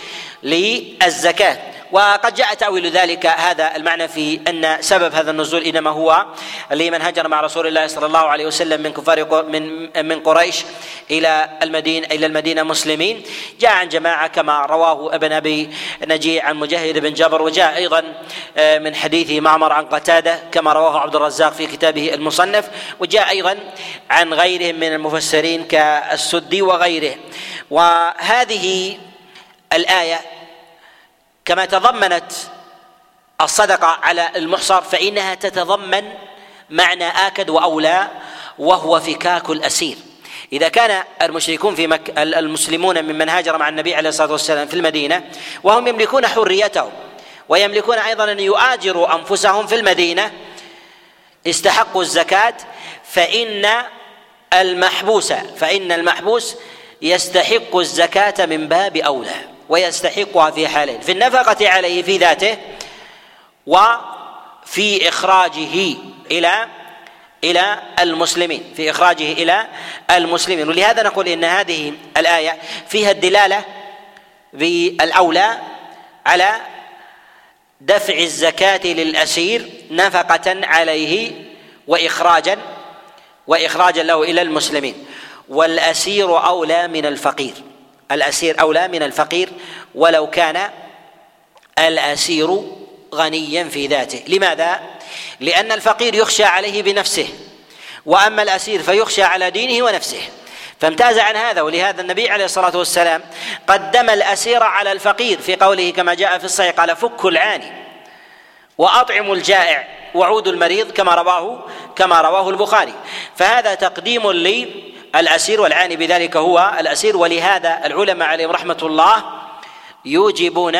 للزكاة. وقد جاء تأويل ذلك هذا المعنى في أن سبب هذا النزول إنما هو لمن هاجر مع رسول الله صلى الله عليه وسلم من كفار من من قريش إلى المدينة إلى المدينة مسلمين. جاء عن جماعة كما رواه ابن أبي نجيع عن مجاهد بن جبر وجاء أيضا آه، من حديث معمر عن قتادة كما رواه عبد الرزاق في كتابه المصنف. وجاء أيضا عن غيرهم من المفسرين كالسدي وغيره. وهذه الآية كما تضمنت الصدقة على المحصر فإنها تتضمن معنى آكد وأولى وهو فكاك الأسير. إذا كان المشركون في مك... المسلمون ممن هاجر مع النبي عليه الصلاة والسلام في المدينة وهم يملكون حريتهم ويملكون أيضا أن يؤاجروا أنفسهم في المدينة استحقوا الزكاة فإن المحبوس فإن المحبوس يستحق الزكاة من باب أولى. ويستحقها في حالين في النفقة عليه في ذاته وفي إخراجه إلى إلى المسلمين في إخراجه إلى المسلمين. ولهذا نقول إن هذه الآية فيها الدلالة بالأولى على دفع الزكاة للأسير نفقة عليه وإخراجا وإخراجا له إلى المسلمين. والأسير أولى من الفقير. الأسير أولى من الفقير ولو كان الأسير غنيا في ذاته. لماذا؟ لأن الفقير يخشى عليه بنفسه وأما الأسير فيخشى على دينه ونفسه. فامتاز عن هذا ولهذا النبي عليه الصلاة والسلام قدم الأسير على الفقير في قوله كما جاء في الصحيح قال فكوا العاني وأطعموا الجائع وعودوا المريض كما رواه كما رواه البخاري. فهذا تقديم للأسير والعاني بذلك هو الأسير ولهذا العلماء عليهم رحمة الله يوجبون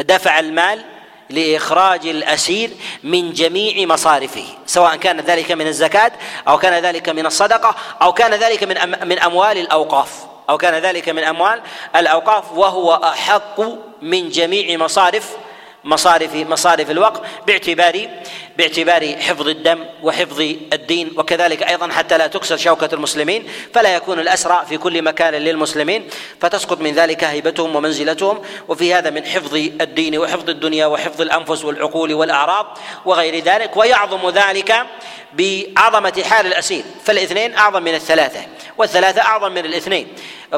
دفع المال لإخراج الأسير من جميع مصارفه سواء كان ذلك من الزكاة أو كان ذلك من الصدقة أو كان ذلك من من أموال الأوقاف أو كان ذلك من أموال الأوقاف وهو أحق من جميع مصارف مصارف مصارف الوقت باعتبار باعتبار حفظ الدم وحفظ الدين وكذلك أيضا حتى لا تكسر شوكة المسلمين فلا يكون الأسرى في كل مكان للمسلمين فتسقط من ذلك هيبتهم ومنزلتهم. وفي هذا من حفظ الدين وحفظ الدنيا وحفظ الأنفس والعقول والأعراض وغير ذلك ويعظم ذلك بعظمة حال الأسير. فالاثنين أعظم من الثلاثة والثلاثة أعظم من الاثنين.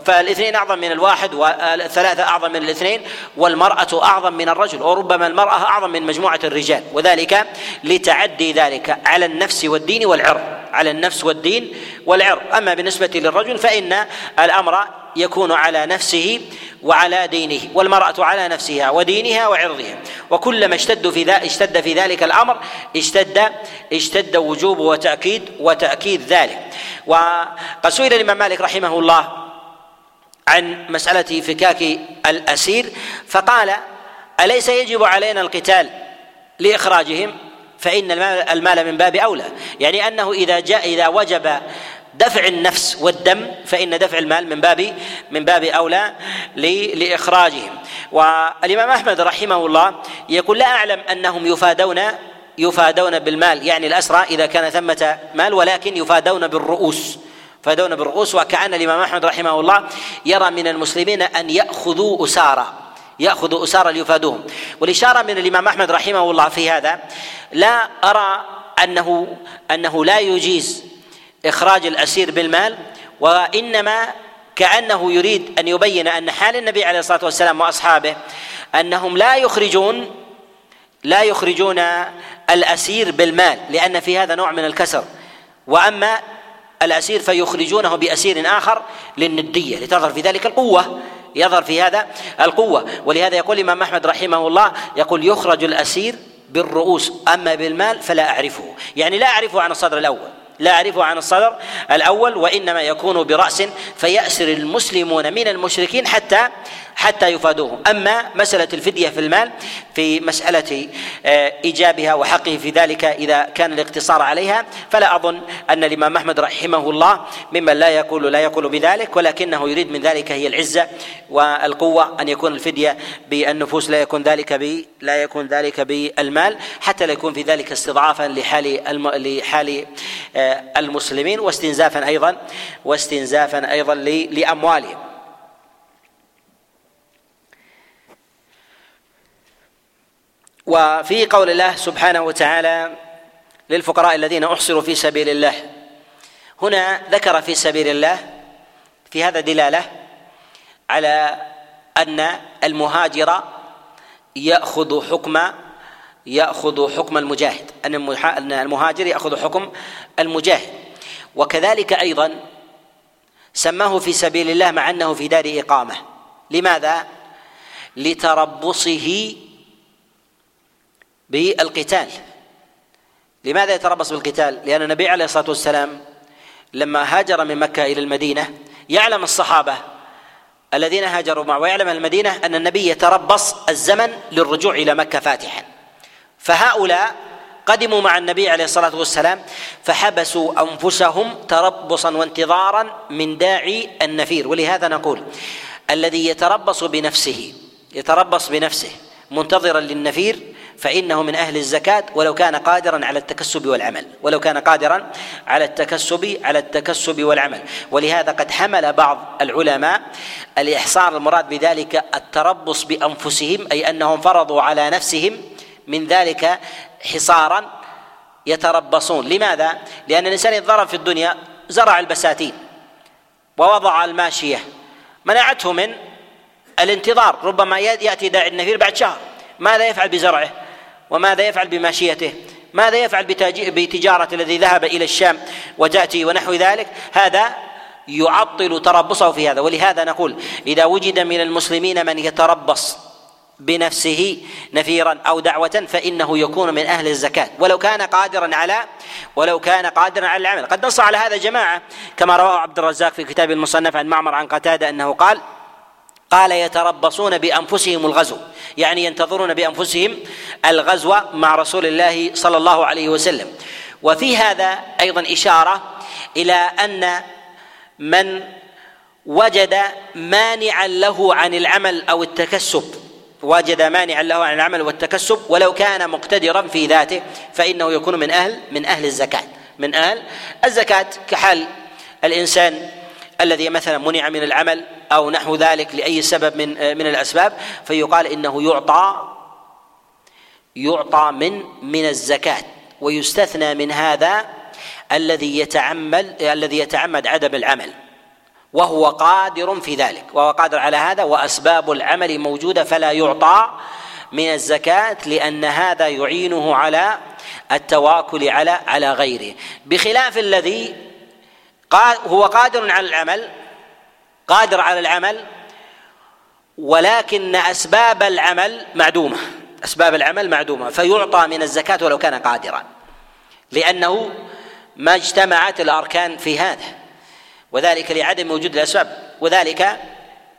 فالاثنين أعظم من الواحد والثلاثة أعظم من الاثنين والمرأة أعظم من الرجل وربما المرأة أعظم من مجموعة الرجال. وذلك لتعدي ذلك على النفس والدين والعرض على النفس والدين والعرض أما بالنسبة للرجل فإن الأمر يكون على نفسه وعلى دينه والمرأة على نفسها ودينها وعرضها. وكلما اشتد في ذلك اشتد في ذلك الأمر اشتد اشتد وجوب وتأكيد وتأكيد ذلك. وقد سئل الإمام مالك رحمه الله عن مسألة فكاك الأسير فقال أليس يجب علينا القتال لإخراجهم؟ فإن المال من باب أولى. يعني أنه إذا جاء إذا وجب دفع النفس والدم فإن دفع المال من باب من باب أولى لإخراجهم. والإمام أحمد رحمه الله يقول لا أعلم أنهم يفادون يفادون بالمال. يعني الأسرى إذا كان ثمة مال ولكن يفادون بالرؤوس. يفادون بالرؤوس وكأن الإمام أحمد رحمه الله يرى من المسلمين أن يأخذوا أسارى. يأخذوا أسارى ليفادوهم. والإشارة من الإمام أحمد رحمه الله في هذا لا أرى أنه أنه لا يجيز إخراج الأسير بالمال وإنما كأنه يريد أن يبين أن حال النبي عليه الصلاة والسلام وأصحابه أنهم لا يخرجون لا يخرجون الأسير بالمال لأن في هذا نوع من الكسر. وأما الأسير فيخرجونه بأسير آخر للندية لتظهر في ذلك القوة يظهر في هذا القوة. ولهذا يقول الإمام أحمد رحمه الله يقول يخرج الأسير بالرؤوس أما بالمال فلا أعرفه. يعني لا أعرفه عن الصدر الأول لا أعرفه عن الصدر الأول وإنما يكون برأس فيأسر المسلمون من المشركين حتى حتى يفادوهم. أما مسألة الفدية في المال في مسألة آه، إيجابها وحقه في ذلك إذا كان الاقتصار عليها فلا أظن أن الإمام أحمد رحمه الله ممن لا يقول لا يقول بذلك ولكنه يريد من ذلك هي العزة والقوة أن يكون الفدية بالنفوس لا يكون ذلك ب لا يكون ذلك بالمال حتى لا يكون في ذلك استضعافا لحال الم... لحال آه، المسلمين واستنزافا أيضا واستنزافا أيضا لأموالهم. وفي قول الله سبحانه وتعالى للفقراء الذين أحصروا في سبيل الله. هنا ذكر في سبيل الله في هذا دلالة على أن المهاجر يأخذ حكم يأخذ حكم المجاهد. أن المهاجر يأخذ حكم المجاهد. وكذلك أيضا سماه في سبيل الله مع أنه في دار إقامة. لماذا؟ لتربصه بالقتال. لماذا يتربص بالقتال؟ لأن النبي عليه الصلاة والسلام لما هاجر من مكة إلى المدينة يعلم الصحابة الذين هاجروا معه ويعلم المدينة أن النبي يتربص الزمن للرجوع إلى مكة فاتحا. فهؤلاء قدموا مع النبي عليه الصلاة والسلام فحبسوا أنفسهم تربصا وانتظارا من داعي النفير. ولهذا نقول الذي يتربص بنفسه يتربص بنفسه منتظرا للنفير فإنه من أهل الزكاة ولو كان قادرا على التكسب والعمل. ولو كان قادرا على التكسب على التكسب والعمل. ولهذا قد حمل بعض العلماء الإحصار المراد بذلك التربص بأنفسهم أي أنهم فرضوا على نفسهم من ذلك حصارا يتربصون. لماذا؟ لأن الإنسان إذا في الدنيا زرع البساتين ووضع الماشية منعته من الانتظار. ربما يأتي داعي النفير بعد شهر ماذا يفعل بزرعه؟ وماذا يفعل بماشيته؟ ماذا يفعل بتجارة الذي ذهب إلى الشام وتأتي ونحو ذلك؟ هذا يعطل تربصه في هذا ولهذا نقول إذا وجد من المسلمين من يتربص بنفسه نفيرا أو دعوة فإنه يكون من أهل الزكاة ولو كان قادرا على ولو كان قادرا على العمل. قد نص على هذا جماعة كما رواه عبد الرزاق في كتاب المصنف عن معمر عن قتادة أنه قال قال يتربصون بأنفسهم الغزو. يعني ينتظرون بأنفسهم الغزو مع رسول الله صلى الله عليه وسلم. وفي هذا أيضا إشارة إلى أن من وجد مانعا له عن العمل أو التكسب. وجد مانعا له عن العمل والتكسب. ولو كان مقتدرا في ذاته فإنه يكون من أهل من أهل الزكاة. من أهل الزكاة. كحال الإنسان الذي مثلا منع من العمل أو نحو ذلك لأي سبب من من الأسباب فيقال إنه يعطى يعطى من من الزكاة ويستثنى من هذا الذي يتعمل الذي يتعمد عدم العمل وهو قادر في ذلك وهو قادر على هذا وأسباب العمل موجودة فلا يعطى من الزكاة لأن هذا يعينه على التواكل على على غيره. بخلاف الذي هو قادر على العمل قادر على العمل ولكن أسباب العمل معدومة. أسباب العمل معدومة. فيعطى من الزكاة ولو كان قادرا. لأنه ما اجتمعت الأركان في هذا. وذلك لعدم وجود الأسباب. وذلك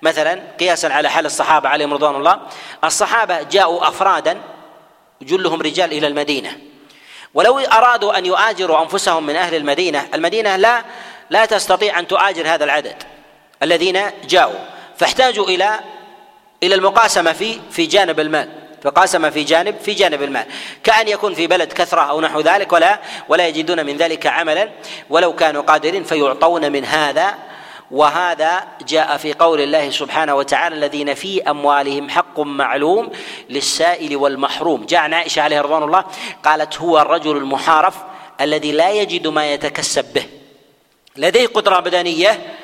مثلا قياسا على حال الصحابة عليهم رضوان الله. الصحابة جاءوا افرادا جلهم رجال إلى المدينة. ولو أرادوا أن يؤاجروا أنفسهم من أهل المدينة المدينة لا لا تستطيع أن تؤاجر هذا العدد الذين جاءوا. فاحتاجوا إلى إلى المقاسمة في في جانب المال. فقاسم في جانب في جانب المال. كأن يكون في بلد كثرة أو نحو ذلك ولا ولا يجدون من ذلك عملا. ولو كانوا قادرين فيعطون من هذا. وهذا جاء في قول الله سبحانه وتعالى الذين في أموالهم حق معلوم للسائل والمحروم. جاء عن عائشة عليه رضوان الله قالت هو الرجل المحارف الذي لا يجد ما يتكسب به. لديه قدرة بدنية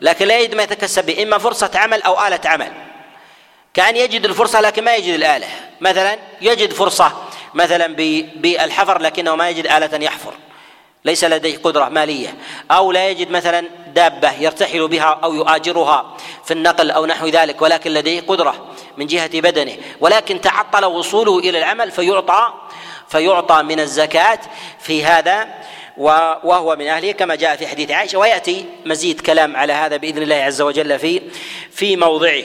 لكن لا يجد ما يتكسب به إما فرصة عمل أو آلة عمل. كأن يجد الفرصة لكن ما يجد الآلة. مثلا يجد فرصة مثلا بالحفر لكنه ما يجد آلة يحفر. ليس لديه قدرة مالية. أو لا يجد مثلا دابة يرتحل بها أو يؤاجرها في النقل أو نحو ذلك ولكن لديه قدرة من جهة بدنه. ولكن تعطل وصوله إلى العمل فيعطى فيعطى من الزكاة في هذا وهو من أهله كما جاء في حديث عائشة ويأتي مزيد كلام على هذا بإذن الله عز وجل في في موضعه.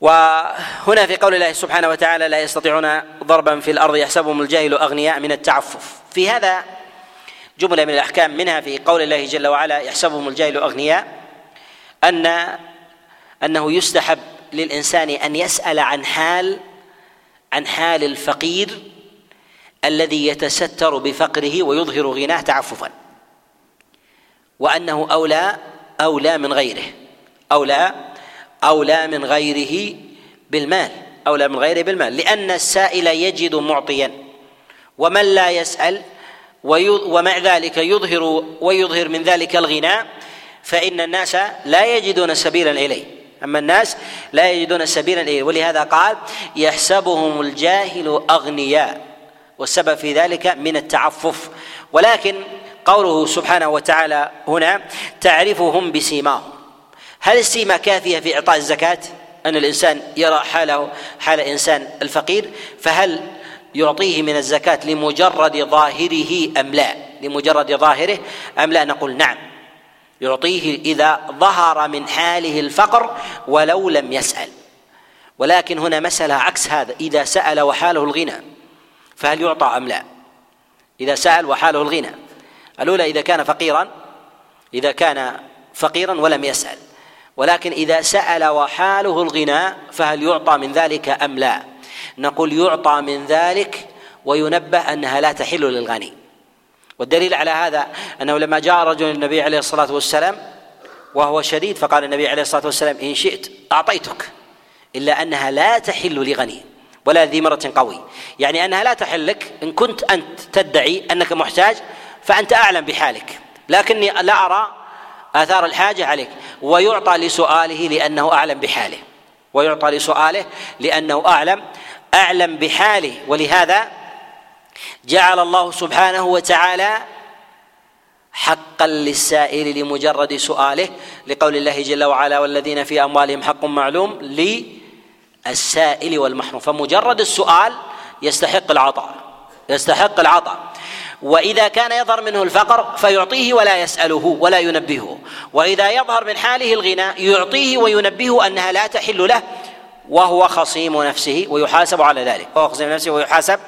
وهنا في قول الله سبحانه وتعالى لا يستطيعون ضربا في الأرض يحسبهم الجاهل أغنياء من التعفف. في هذا جملة من الأحكام منها في قول الله جل وعلا يحسبهم الجاهل أغنياء. ان أنه يستحب للإنسان أن يسأل عن حال عن حال الفقير الذي يتستر بفقره ويظهر غناه تعففا. وأنه أولى أولى من غيره. أولى أولى من غيره بالمال. أولى من غيره بالمال. لأن السائل يجد معطيا. ومن لا يسأل ومع ذلك يظهر ويظهر من ذلك الغنى فإن الناس لا يجدون سبيلا إليه. أما الناس لا يجدون سبيلا إليه. ولهذا قال يحسبهم الجاهل أغنياء. والسبب في ذلك من التعفف ولكن قوله سبحانه وتعالى هنا تعرفهم بسيماهم هل السيمة كافية في إعطاء الزكاة؟ أن الإنسان يرى حاله حال إنسان الفقير فهل يعطيه من الزكاة لمجرد ظاهره أم لا؟ لمجرد ظاهره أم لا؟ نقول نعم يعطيه إذا ظهر من حاله الفقر ولو لم يسأل ولكن هنا مسألة عكس هذا إذا سأل وحاله الغنى فهل يعطى أم لا؟ إذا سأل وحاله الغنى. الأولى إذا كان فقيرا إذا كان فقيرا ولم يسأل. ولكن إذا سأل وحاله الغنى فهل يعطى من ذلك أم لا؟ نقول يعطى من ذلك وينبه أنها لا تحل للغني. والدليل على هذا أنه لما جاء رجل النبي عليه الصلاة والسلام وهو شديد فقال النبي عليه الصلاة والسلام إن شئت أعطيتك إلا أنها لا تحل لغني. ولا ذي مرة قوي. يعني أنها لا تحل لك إن كنت أنت تدعي أنك محتاج فأنت أعلم بحالك. لكني لا أرى آثار الحاجة عليك. ويعطى لسؤاله لأنه أعلم بحاله. ويعطى لسؤاله لأنه أعلم أعلم بحاله. ولهذا جعل الله سبحانه وتعالى حقا للسائل لمجرد سؤاله لقول الله جل وعلا والذين في أموالهم حق معلوم للسائل والمحروم. فمجرد السؤال يستحق العطاء يستحق العطاء. وإذا كان يظهر منه الفقر فيعطيه ولا يسأله ولا ينبهه. وإذا يظهر من حاله الغنى يعطيه وينبهه أنها لا تحل له وهو خصيم نفسه ويحاسب على ذلك. وهو خصيم نفسه ويحاسب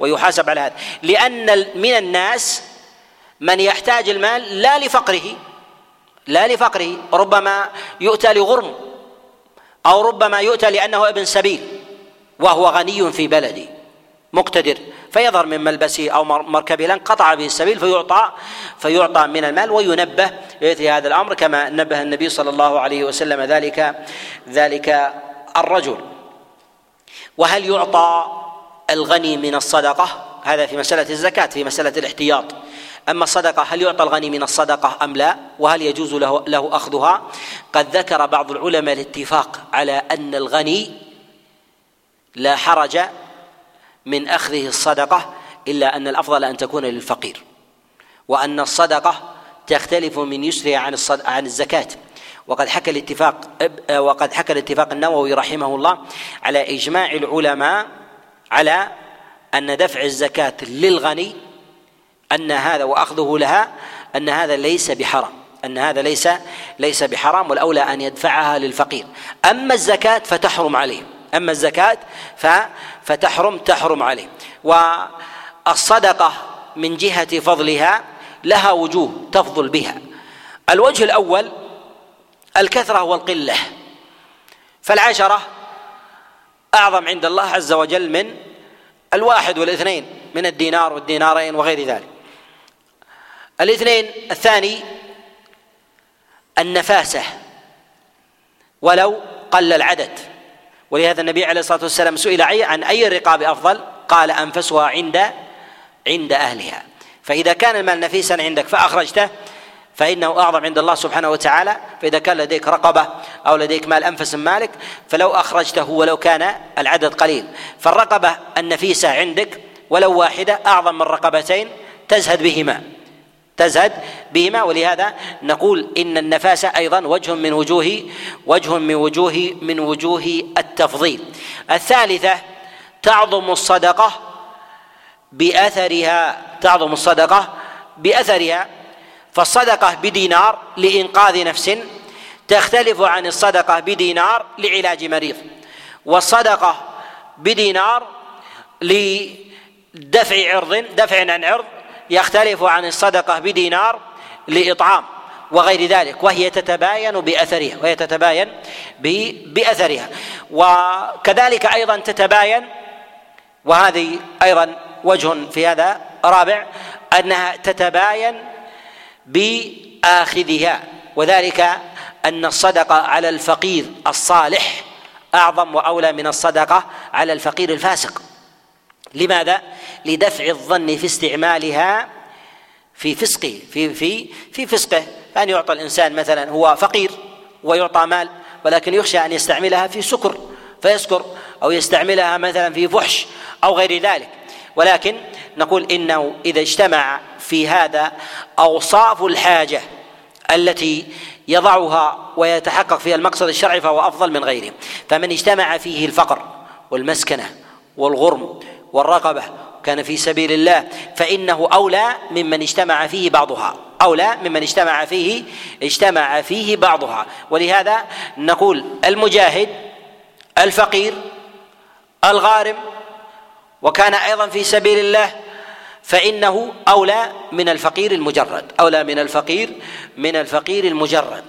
ويحاسب على هذا. لأن من الناس من يحتاج المال لا لفقره لا لفقره ربما يؤتى لغرم. أو ربما يؤتى لأنه ابن سبيل وهو غني في بلده مقتدر فيظهر من ملبسه أو مركبه لأن قطع به السبيل فيعطى فيعطى من المال وينبه بمثل هذا الأمر كما نبه النبي صلى الله عليه وسلم ذلك ذلك الرجل. وهل يعطى الغني من الصدقة؟ هذا في مسألة الزكاة في مسألة الاحتياط. أما الصدقة هل يعطى الغني من الصدقة أم لا؟ وهل يجوز له له أخذها؟ قد ذكر بعض العلماء الاتفاق على أن الغني لا حرج من أخذه الصدقة إلا أن الأفضل أن تكون للفقير وأن الصدقة تختلف من يسرها عن عن الزكاة. وقد حكى الاتفاق وقد حكى الاتفاق النووي رحمه الله على إجماع العلماء على أن دفع الزكاة للغني أن هذا وأخذه لها أن هذا ليس بحرام أن هذا ليس ليس بحرام والأولى أن يدفعها للفقير. أما الزكاة فتحرم عليه أما الزكاة فتحرم تحرم عليه. والصدقة من جهة فضلها لها وجوه تفضل بها. الوجه الأول الكثرة والقلة. فالعشرة أعظم عند الله عز وجل من الواحد والإثنين من الدينار والدينارين وغير ذلك. الاثنين الثاني النفاسة. ولو قل العدد. ولهذا النبي عليه الصلاة والسلام سئل عن أي الرقاب أفضل؟ قال أنفسها عند عند أهلها. فإذا كان المال نفيسا عندك فأخرجته فإنه أعظم عند الله سبحانه وتعالى. فإذا كان لديك رقبة أو لديك مال أنفس من مالك فلو أخرجته ولو كان العدد قليل. فالرقبة النفيسة عندك ولو واحدة أعظم من رقبتين تزهد بهما. تزهد بهما. ولهذا نقول إن النفاس أيضا وجه من وجوه وجه من وجوه من وجوه التفضيل. الثالثة تعظم الصدقة بأثرها تعظم الصدقة بأثرها. فالصدقة بدينار لإنقاذ نفس تختلف عن الصدقة بدينار لعلاج مريض. والصدقة بدينار لدفع عرض دفع عن عرض يختلف عن الصدقة بدينار لإطعام وغير ذلك وهي تتباين بأثرها وهي تتباين بأثرها. وكذلك أيضا تتباين وهذه أيضا وجه في هذا رابع أنها تتباين بآخذها وذلك أن الصدقة على الفقير الصالح أعظم وأولى من الصدقة على الفقير الفاسق. لماذا؟ لدفع الظن في استعمالها في فسقه في في في فسقه. أن يعطى الإنسان مثلا هو فقير ويعطى مال ولكن يخشى أن يستعملها في سكر فيسكر أو يستعملها مثلا في فحش أو غير ذلك. ولكن نقول إنه إذا اجتمع في هذا أوصاف الحاجة التي يضعها ويتحقق فيها المقصد الشرعي فهو أفضل من غيره. فمن اجتمع فيه الفقر والمسكنة والغرم والرقبة كان في سبيل الله فإنه أولى ممن اجتمع فيه بعضها أولى ممن اجتمع فيه اجتمع فيه بعضها. ولهذا نقول المجاهد الفقير الغارم وكان أيضا في سبيل الله فإنه أولى من الفقير المجرد أولى من الفقير من الفقير المجرد.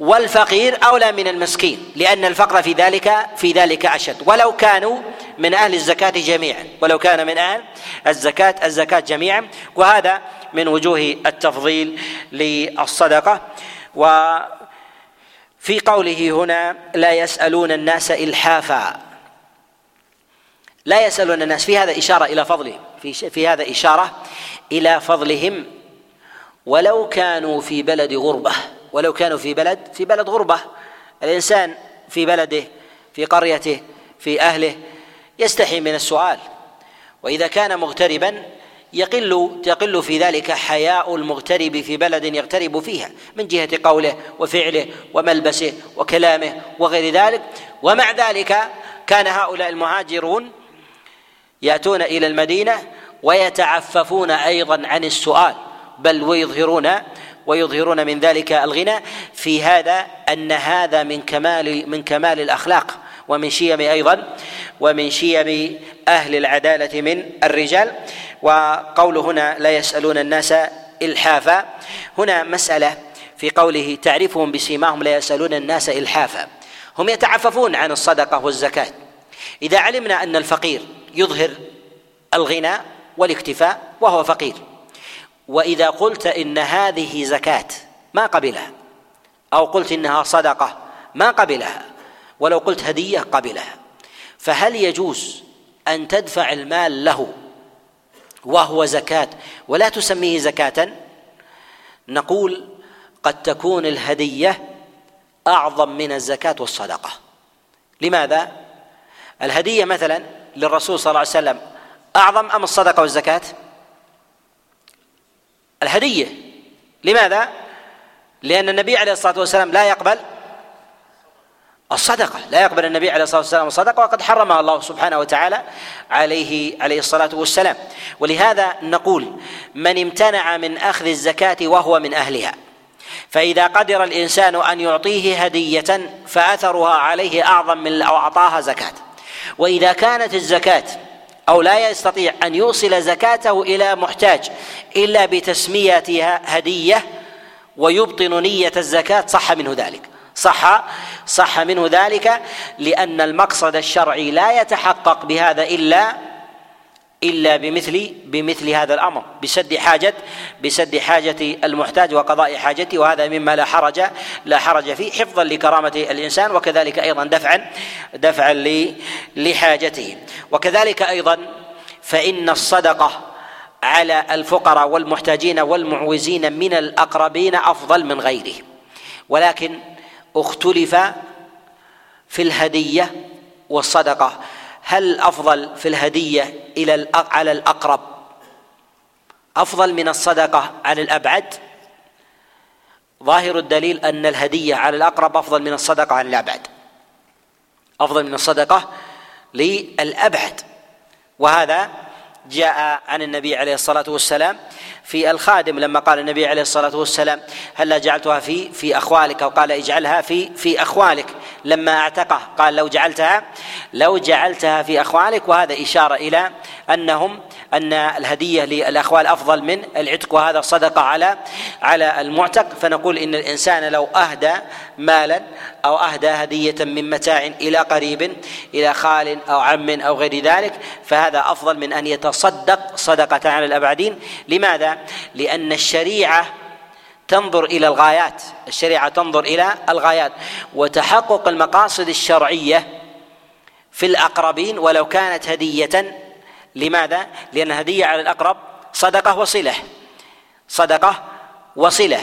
والفقير أولى من المسكين لأن الفقر في ذلك في ذلك أشد. ولو كانوا من أهل الزكاة جميعا ولو كان من أهل الزكاة الزكاة جميعا. وهذا من وجوه التفضيل للصدقة. وفي قوله هنا لا يسألون الناس إلحافا لا يسألون الناس. في هذا إشارة إلى فضلهم. في, في هذا إشارة إلى فضلهم. ولو كانوا في بلد غربة ولو كانوا في بلد في بلد غربة. الإنسان في بلده في قريته في أهله يستحي من السؤال. وإذا كان مغتربا يقل يقل في ذلك حياء المغترب في بلد يغترب فيها من جهة قوله وفعله وملبسه وكلامه وغير ذلك. ومع ذلك كان هؤلاء المهاجرون يأتون إلى المدينة ويتعففون أيضا عن السؤال بل ويظهرون ويظهرون من ذلك الغنى في هذا أن هذا من كمال من كمال الأخلاق ومن شيم أيضا ومن شيم أهل العدالة من الرجال. وقول هنا لا يسألون الناس إلحافا هنا مسألة في قوله تعرفهم بسيماهم لا يسألون الناس إلحافا هم يتعففون عن الصدقة والزكاة. إذا علمنا أن الفقير يظهر الغنى والاكتفاء وهو فقير. وإذا قلت إن هذه زكاة ما قبلها أو قلت إنها صدقة ما قبلها ولو قلت هدية قبلها فهل يجوز أن تدفع المال له وهو زكاة ولا تسميه زكاة؟ نقول قد تكون الهدية أعظم من الزكاة والصدقة. لماذا؟ الهدية مثلا للرسول صلى الله عليه وسلم أعظم أم الصدقة والزكاة؟ الهدية. لماذا؟ لأن النبي عليه الصلاة والسلام لا يقبل الصدقة. لا يقبل النبي عليه الصلاة والسلام الصدقة وقد حرمها الله سبحانه وتعالى عليه عليه الصلاة والسلام. ولهذا نقول من امتنع من أخذ الزكاة وهو من أهلها فإذا قدر الإنسان أن يعطيه هدية فأثرها عليه أعظم من لو أعطاها زكاة. وإذا كانت الزكاة أو لا يستطيع أن يوصل زكاته إلى محتاج إلا بتسميتها هدية ويبطن نية الزكاة صح منه ذلك. صح صح منه ذلك لأن المقصد الشرعي لا يتحقق بهذا إلا إلا بمثل بمثل هذا الأمر بسد حاجة بسد حاجة المحتاج وقضاء حاجته وهذا مما لا حرج لا حرج فيه حفظا لكرامة الإنسان وكذلك أيضا دفعا دفعا لحاجته. وكذلك أيضا فإن الصدقة على الفقراء والمحتاجين والمعوزين من الأقربين أفضل من غيره. ولكن اختلف في الهدية والصدقة. هل أفضل في الهدية إلى على الأقرب؟ أفضل من الصدقة على الأبعد؟ ظاهر الدليل أن الهدية على الأقرب أفضل من الصدقة على الأبعد. أفضل من الصدقة للأبعد. وهذا جاء عن النبي عليه الصلاة والسلام في الخادم لما قال النبي عليه الصلاة والسلام هلا جعلتها في في أخوالك؟ أو قال اجعلها في في أخوالك. لما اعتقه قال لو جعلتها لو جعلتها في أخوالك. وهذا إشارة إلى أنهم أن الهدية للأخوال أفضل من العتق وهذا صدقه على على المعتق. فنقول إن الإنسان لو أهدى مالا أو أهدى هدية من متاع إلى قريب إلى خال أو عم أو غير ذلك فهذا أفضل من أن يتصدق صدقة على الأبعدين. لماذا؟ لأن الشريعة تنظر إلى الغايات. الشريعة تنظر إلى الغايات. وتحقق المقاصد الشرعية في الأقربين ولو كانت هدية لماذا؟ لأن هدية على الأقرب صدقة وصلة. صدقة وصلة.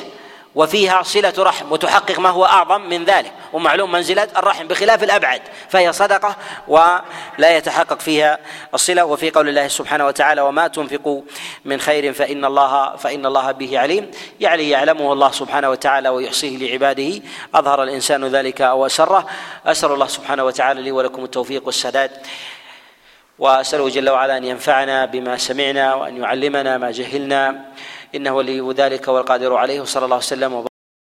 وفيها صلة رحم وتحقق ما هو أعظم من ذلك. ومعلوم منزلة الرحم بخلاف الأبعد. فهي صدقة ولا يتحقق فيها الصلة. وفي قول الله سبحانه وتعالى وما تنفقوا من خير فإن الله فإن الله به عليم. يعني يعلمه الله سبحانه وتعالى ويحصيه لعباده. أظهر الإنسان ذلك أو أسره أسأل الله سبحانه وتعالى لي ولكم التوفيق والسداد. وأسأله جل وعلا أن ينفعنا بما سمعنا وأن يعلمنا ما جهلنا إنه ولي ذلك والقادر عليه وصلى الله وسلم وبارك